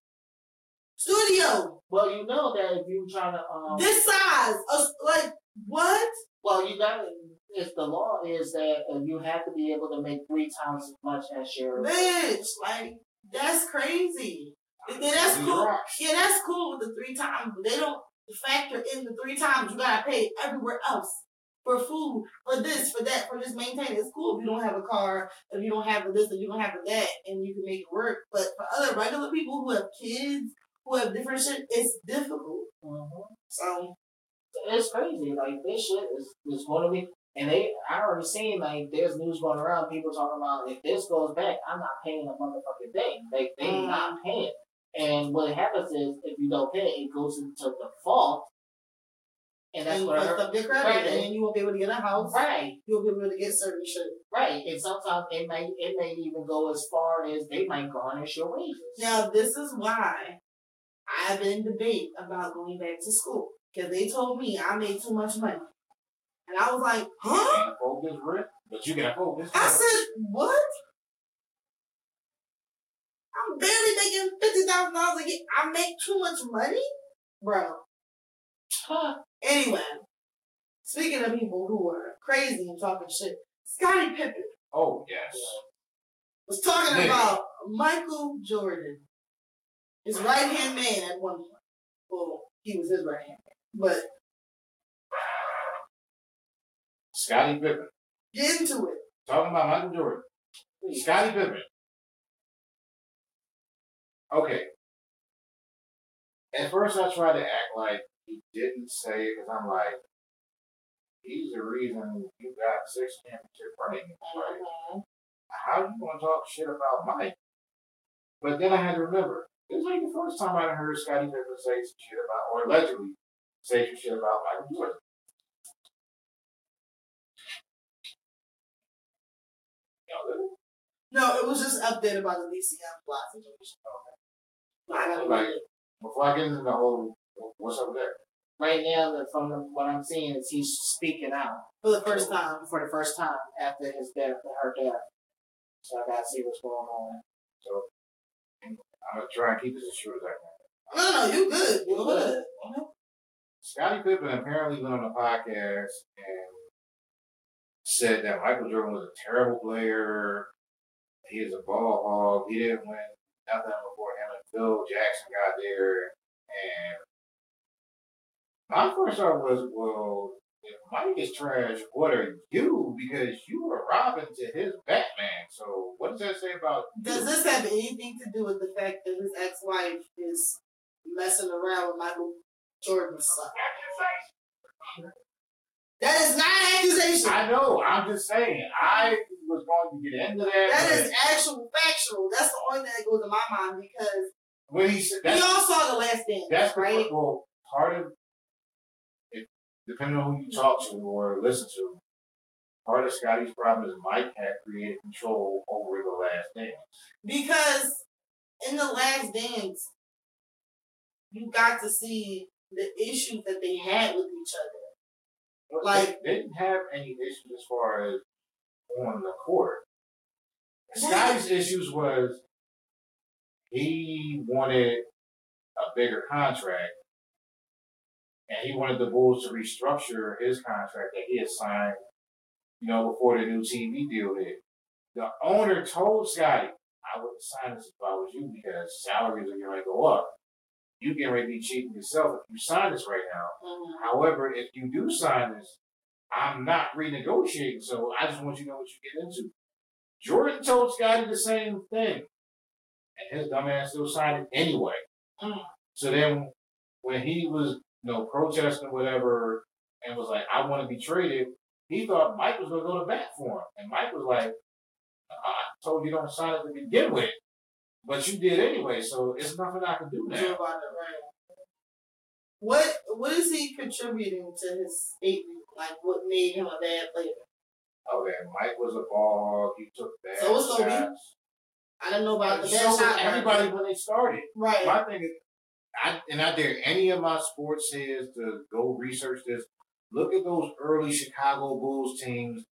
Studio Well, you know that if you're trying to, um, this size, of, like what? well, you got if the law is that uh, you have to be able to make three times as much as your. Bitch, like that's crazy. And then that's cool. Yeah, that's cool with the three times, they don't factor in the three times you gotta pay everywhere else for food, for this, for that, for just maintaining. It's cool if you don't have a car, if you don't have a this, if you don't have a that, and you can make it work. But for other regular people who have kids, who have different shit, it's difficult. Mhm. So It's crazy. Like this shit is is going to be. And they, I already seen like there's news going around. People talking about if this goes back, I'm not paying a motherfucking thing. They they Mm. not paying. And what happens is if you don't pay, it goes into default. And that's and what up your credit, Right. and then you won't be able to get a house. Right. You won't be able to get certain shit. Right, and sometimes it may it may even go as far as they might garnish your wages. Now, this is why I've been in debate about going back to school. Because they told me I made too much money. And I was like, huh? This rent, but you afford this. I said, what? I'm barely making $50,000 a year. I make too much money? Bro. Huh. Anyway, speaking of people who are crazy and talking shit, Scottie Pippen Oh yes. was talking Nigga. about Michael Jordan, his right hand man at one point. Well, he was his right hand man. But Scottie Pippen. get into it. Talking about Michael Jordan. Scottie Pippen. Okay. At first, I tried to act like he didn't say it because I'm like, he's the reason you got six championship rings. Like, mm-hmm. how you gonna talk shit about Mike? But then I had to remember, this like the first time I heard Scottie Pippen say some shit about, or allegedly say some shit about Michael Jordan. Y'all listening? No, it was just an update about the DCM plot situation. But Like- Before I get into the whole, what's up there? Right now, the, from the, what I'm seeing is he's speaking out For the first time. for the first time after his death, her death. So I gotta see what's going on. So I'm gonna try and keep this as short as I can. No, no, you good. You good. Scottie Pippen apparently went on a podcast and said that Michael Jordan was a terrible player. He is a ball hog. He didn't win nothing before him and Phil Jackson got there. And my first thought was, well, if Mike is trash, what are you? Because you were Robin to his Batman. So what does that say about Does this have anything to do with the fact that his ex-wife is messing around with Michael Jordan's son? That is not an accusation. I know. I'm just saying. I was going to get into that. That is actual factual. That's the only thing that goes in my mind because when he said we all saw the last dance, that's right? well part of. Depending on who you talk to or listen to, part of Scottie's problem is Mike had created control over the last dance. Because in the last dance, you got to see the issues that they had with each other. But Like- they didn't have any issues as far as on the court. Scottie's issues was he wanted a bigger contract, and he wanted the Bulls to restructure his contract that he had signed, you know, before the new TV deal hit. The owner told Scottie, "I wouldn't sign this if I was you because salaries are going to go up. You get ready to be cheating yourself if you sign this right now." Mhm. However, if you do sign this, I'm not renegotiating, so I just want you to know what you get into. Jordan told Scottie the same thing. And his dumbass still signed it anyway. Mm. So then when he was, you know, protesting whatever and was like, I want to be traded, he thought Mike was gonna go to bat for him. And Mike was like, I told you don't sign it to begin with. But you did anyway, so it's nothing I can do now. What what is he contributing to his statement? Like what made him a bad player? Oh, okay, Mike was a ball hog. He took bad So shots. I don't know about the so bad was shot. everybody when they started. right. My thing is, I, and I dare any of my sports heads to go research this. Look at those early Chicago Bulls teams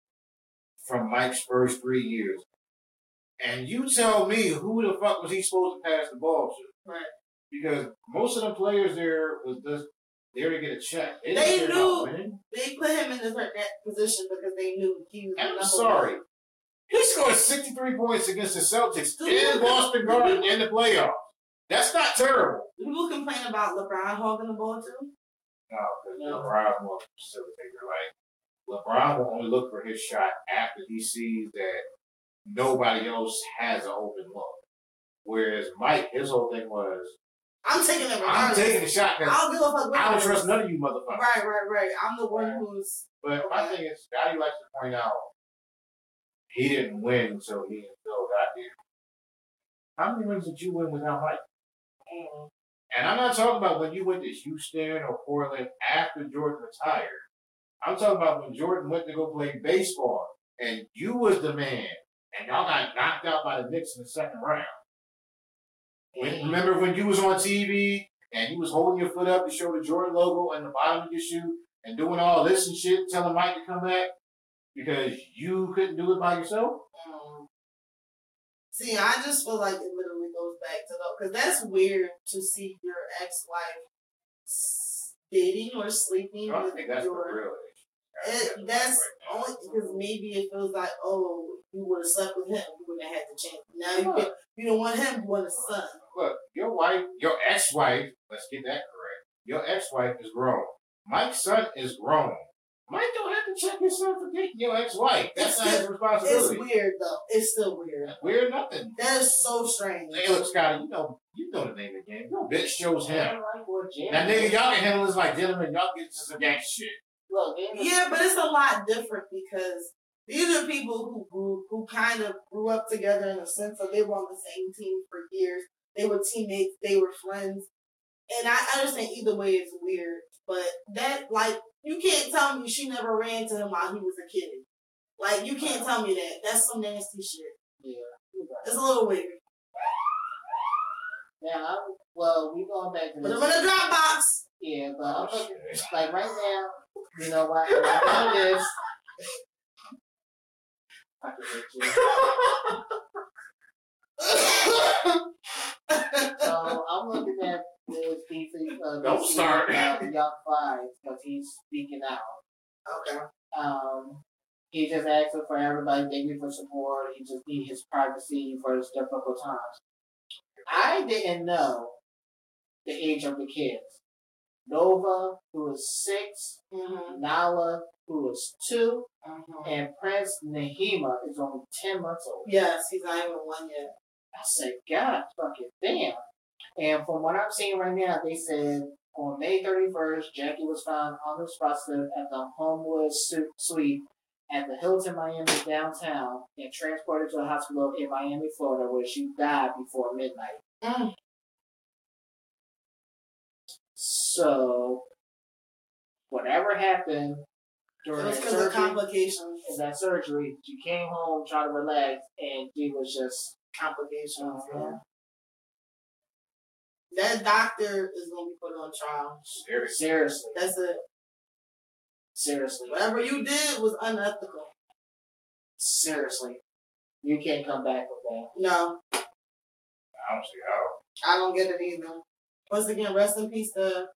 from Mike's first three years. And you tell me who the fuck was he supposed to pass the ball to? Right. Because most of the players there was just there to get a check. They about knew- They put him in this that position because they knew he was. I'm sorry. one. He scored 63 points against the Celtics Dude. in Boston Garden in the playoffs. That's not terrible. People complain about LeBron hogging the ball too. No, because No. LeBron will facilitator. Like LeBron will only look for his shot after he sees that nobody else has an open look. Whereas Mike, his whole thing was, I'm taking it I'm taking the shot I don't give a fuck. I don't trust none of you motherfuckers. Right, right, right. I'm the one who's But my thing is, Scottie likes to point out he didn't win until he and Phil got there. How many rings did you win without Mike? And I'm not talking about when you went to Houston or Portland after Jordan retired. I'm talking about when Jordan went to go play baseball and you was the man and y'all got knocked out by the Knicks in the second round. When, remember when you was on TV and you was holding your foot up to show the Jordan logo on the bottom of your shoe and doing all this and shit, telling Mike to come back because you couldn't do it by yourself? Um, see, I just feel like it literally goes back to though, because that's weird to see your ex-wife dating or sleeping I with think that's the your. real issue. It, that's only because maybe it feels like, oh, you would have slept with him, you wouldn't have had the chance. Now you get, you don't want him, you want a son. Look, your wife, your ex-wife, let's get that correct. Your ex-wife is grown. Mike's son is grown. Mike don't have to check his son for dating your ex-wife. That's It's not his responsibility. It's weird though. It's still weird. We're nothing. That is so strange. Hey, look, Scottie, you know, you know the name of the game. Your bitch shows I him. don't like what Jim Now, nigga, y'all can handle this like gentlemen. Y'all get to some gangster shit. Look, Jim Yeah, but it's a lot different because these are people who grew, who kind of grew up together in a sense of they were on the same team for years. They were teammates. They were friends. And I understand either way is weird, but that like you can't tell me she never ran to him while he was a kid. Like you can't tell me that. That's some nasty shit. yeah, right. It's a little weird. Now, I'm, well, we going back to Put this. him in a Dropbox. Yeah, but I'm Oh, looking, like right now, you know what? I know this. I can you. so I'm looking at this DC. Uh, Don't DC, start. Uh, Young Fly because he's speaking out. okay. Um, he just asking for everybody, thank you for support. He just need his privacy for his difficult times. I didn't know the age of the kids. Nova, who was six, Mm-hmm. Nala, who was two, Mm-hmm. and Prince Nahima is only ten months old. Yes, he's not even one yet. I said, God fucking damn. And from what I'm seeing right now, they said on May 31st, Jackie was found unresponsive at the Homewood Suite at the Hilton Miami downtown and transported to a hospital in Miami, Florida, where she died before midnight. Mm. So, whatever happened during that surgery, complications. that surgery, she came home trying to relax, and she was just Complications. Uh-huh. Yeah. That doctor is gonna be put on trial. Serious. seriously, That's it. seriously. Whatever you did was unethical. Seriously. You can't come back with that. No, I don't see how. I don't get it either. Once again, rest in peace to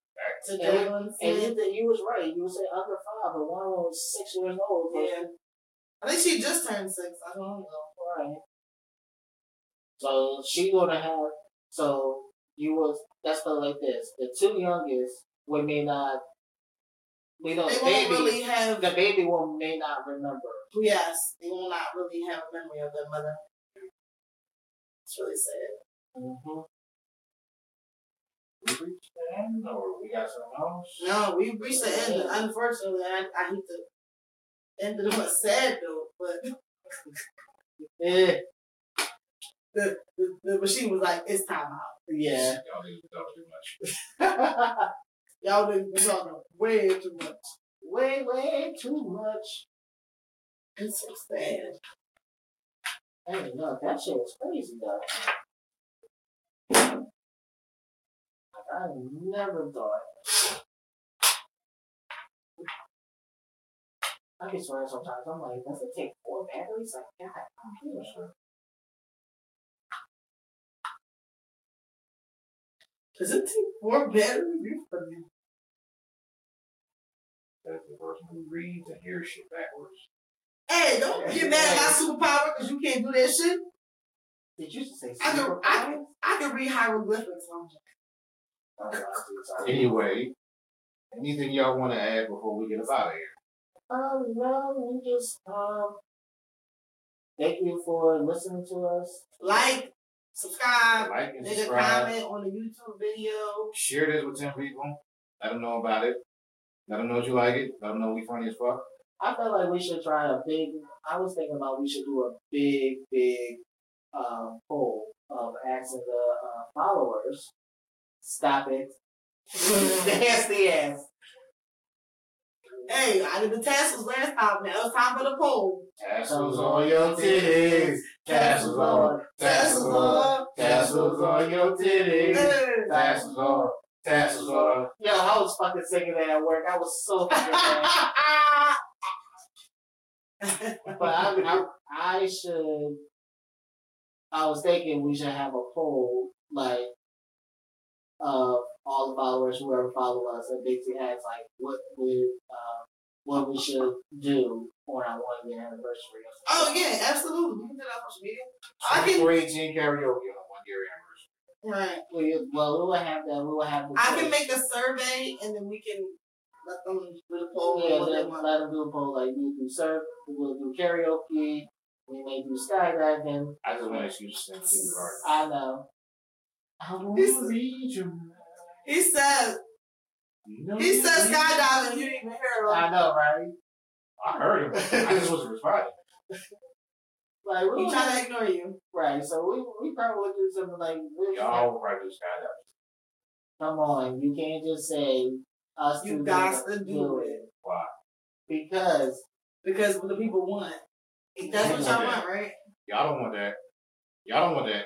to And- Jalen And Smith. you, th- you was right. You said under five, but one was six years old. but- Yeah. I think she just turned six. I don't know. Right. So she gonna have. So you was. That's it like this. The two youngest we may not. We know They the won't baby. really have. The baby will may not remember. Yes, they will not really have a memory of their mother. It's really sad. Mm-hmm. We reached the end, or we got something else? No, we reached the end. Unfortunately, I, I hate to end it on sad note, but Yeah. the, the, the machine was like, it's time out. Yeah. Y'all to talk too much. Y'all been been talking way too much. way, way too much. It's so sad. Hey, no, that shit was crazy though. I never thought. I get swear sometimes. I'm like, does it take four batteries? Like, God, I'm here. Does it take four batteries? You funny. That's the person who reads and hears shit backwards. Hey, don't get mad at my superpower because you can't do that shit. Did you just say I can, I, can, I can read hieroglyphics. I'm just- I'm sorry. Anyway, anything y'all want to add before we get us out of here? Um, no, we just, um, thank you for listening to us. Like, subscribe, Like and leave a comment on the YouTube video. Share this with 10 people. Let them know about it. Let them know that you like it. Let them know we funny as fuck. I feel like we should try a big. I was thinking about we should do a big, big um, poll of asking the uh, followers. Stop it. Nasty ass. Hey, I did the tassels last time. Now it's time for the poll. Tassels on your titties. Tassels on. Tassels on. Tassels on your titties. Hey. Tassels on. Tassels on. Yo, I was fucking singing that at work. I was so fucking. But I, I, I should. I was thinking we should have a poll, like, of all the followers, whoever follow us, and Dixie has like what would uh, what we should do on our one year anniversary. oh yeah, absolutely. We can do that on social media. I can 2018 karaoke on one year anniversary. right. We, well, we will have that. We will have. The I can make a survey and then we can let them do the poll. Yeah, what they let them do a poll. Like we do surf, we will do karaoke. We may do skydiving. I just want an excuse to sing kindergarten. I know. I want This to is- read your He said he said skydiving. You didn't even hear him. I know, right? I heard him. I just wasn't responding. Like we He will trying to ignore you. right. So we we probably would do something like we Y'all right to skydive. Come on, you can't just say us. You two got do to do it Why? because because what the people want. That's what y'all want, right? Y'all don't want that. Y'all don't want that.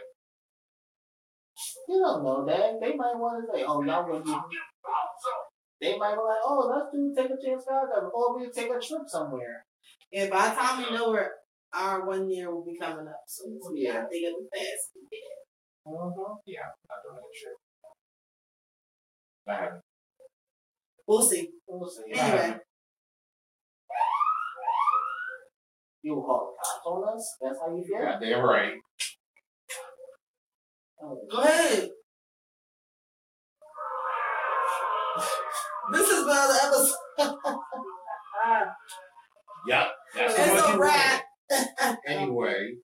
you don't know that they might want to say, "Oh, y'all want to." They might be like, "Oh, let's do take a chance skydiving, or we take a trip somewhere." And by the time we know where our one year will be coming up, so it's Yeah. yeah, they get the fast. Mm-hmm. Yeah, I'm not doing that shit. I haven't. We'll see. We'll see. Anyway, You will call the cops on us? That's how you feel? Goddamn right. Oh, go ahead. This has been another episode. ah, Yep. That's the It's a you wrap. Anyway,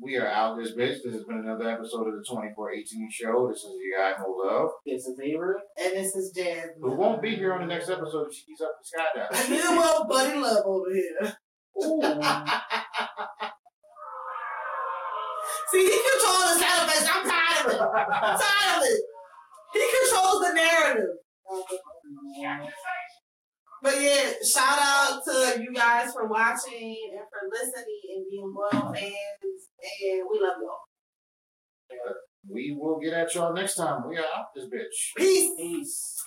we are out this bitch. This has been another episode of the 2418 show. This is your guy, Mo Love. this is Avery. And this is Jazz. Who won't be here on the next episode if she keeps up the skydiving. And then well, Buddy Love over here. Ooh. See, he controls the sound effects. I'm tired of it. I'm tired of it. He controls the narrative. But yeah, shout out to you guys for watching and for listening and being loyal fans. And we love y'all. We will get at y'all next time. We are out this bitch. Peace. Peace.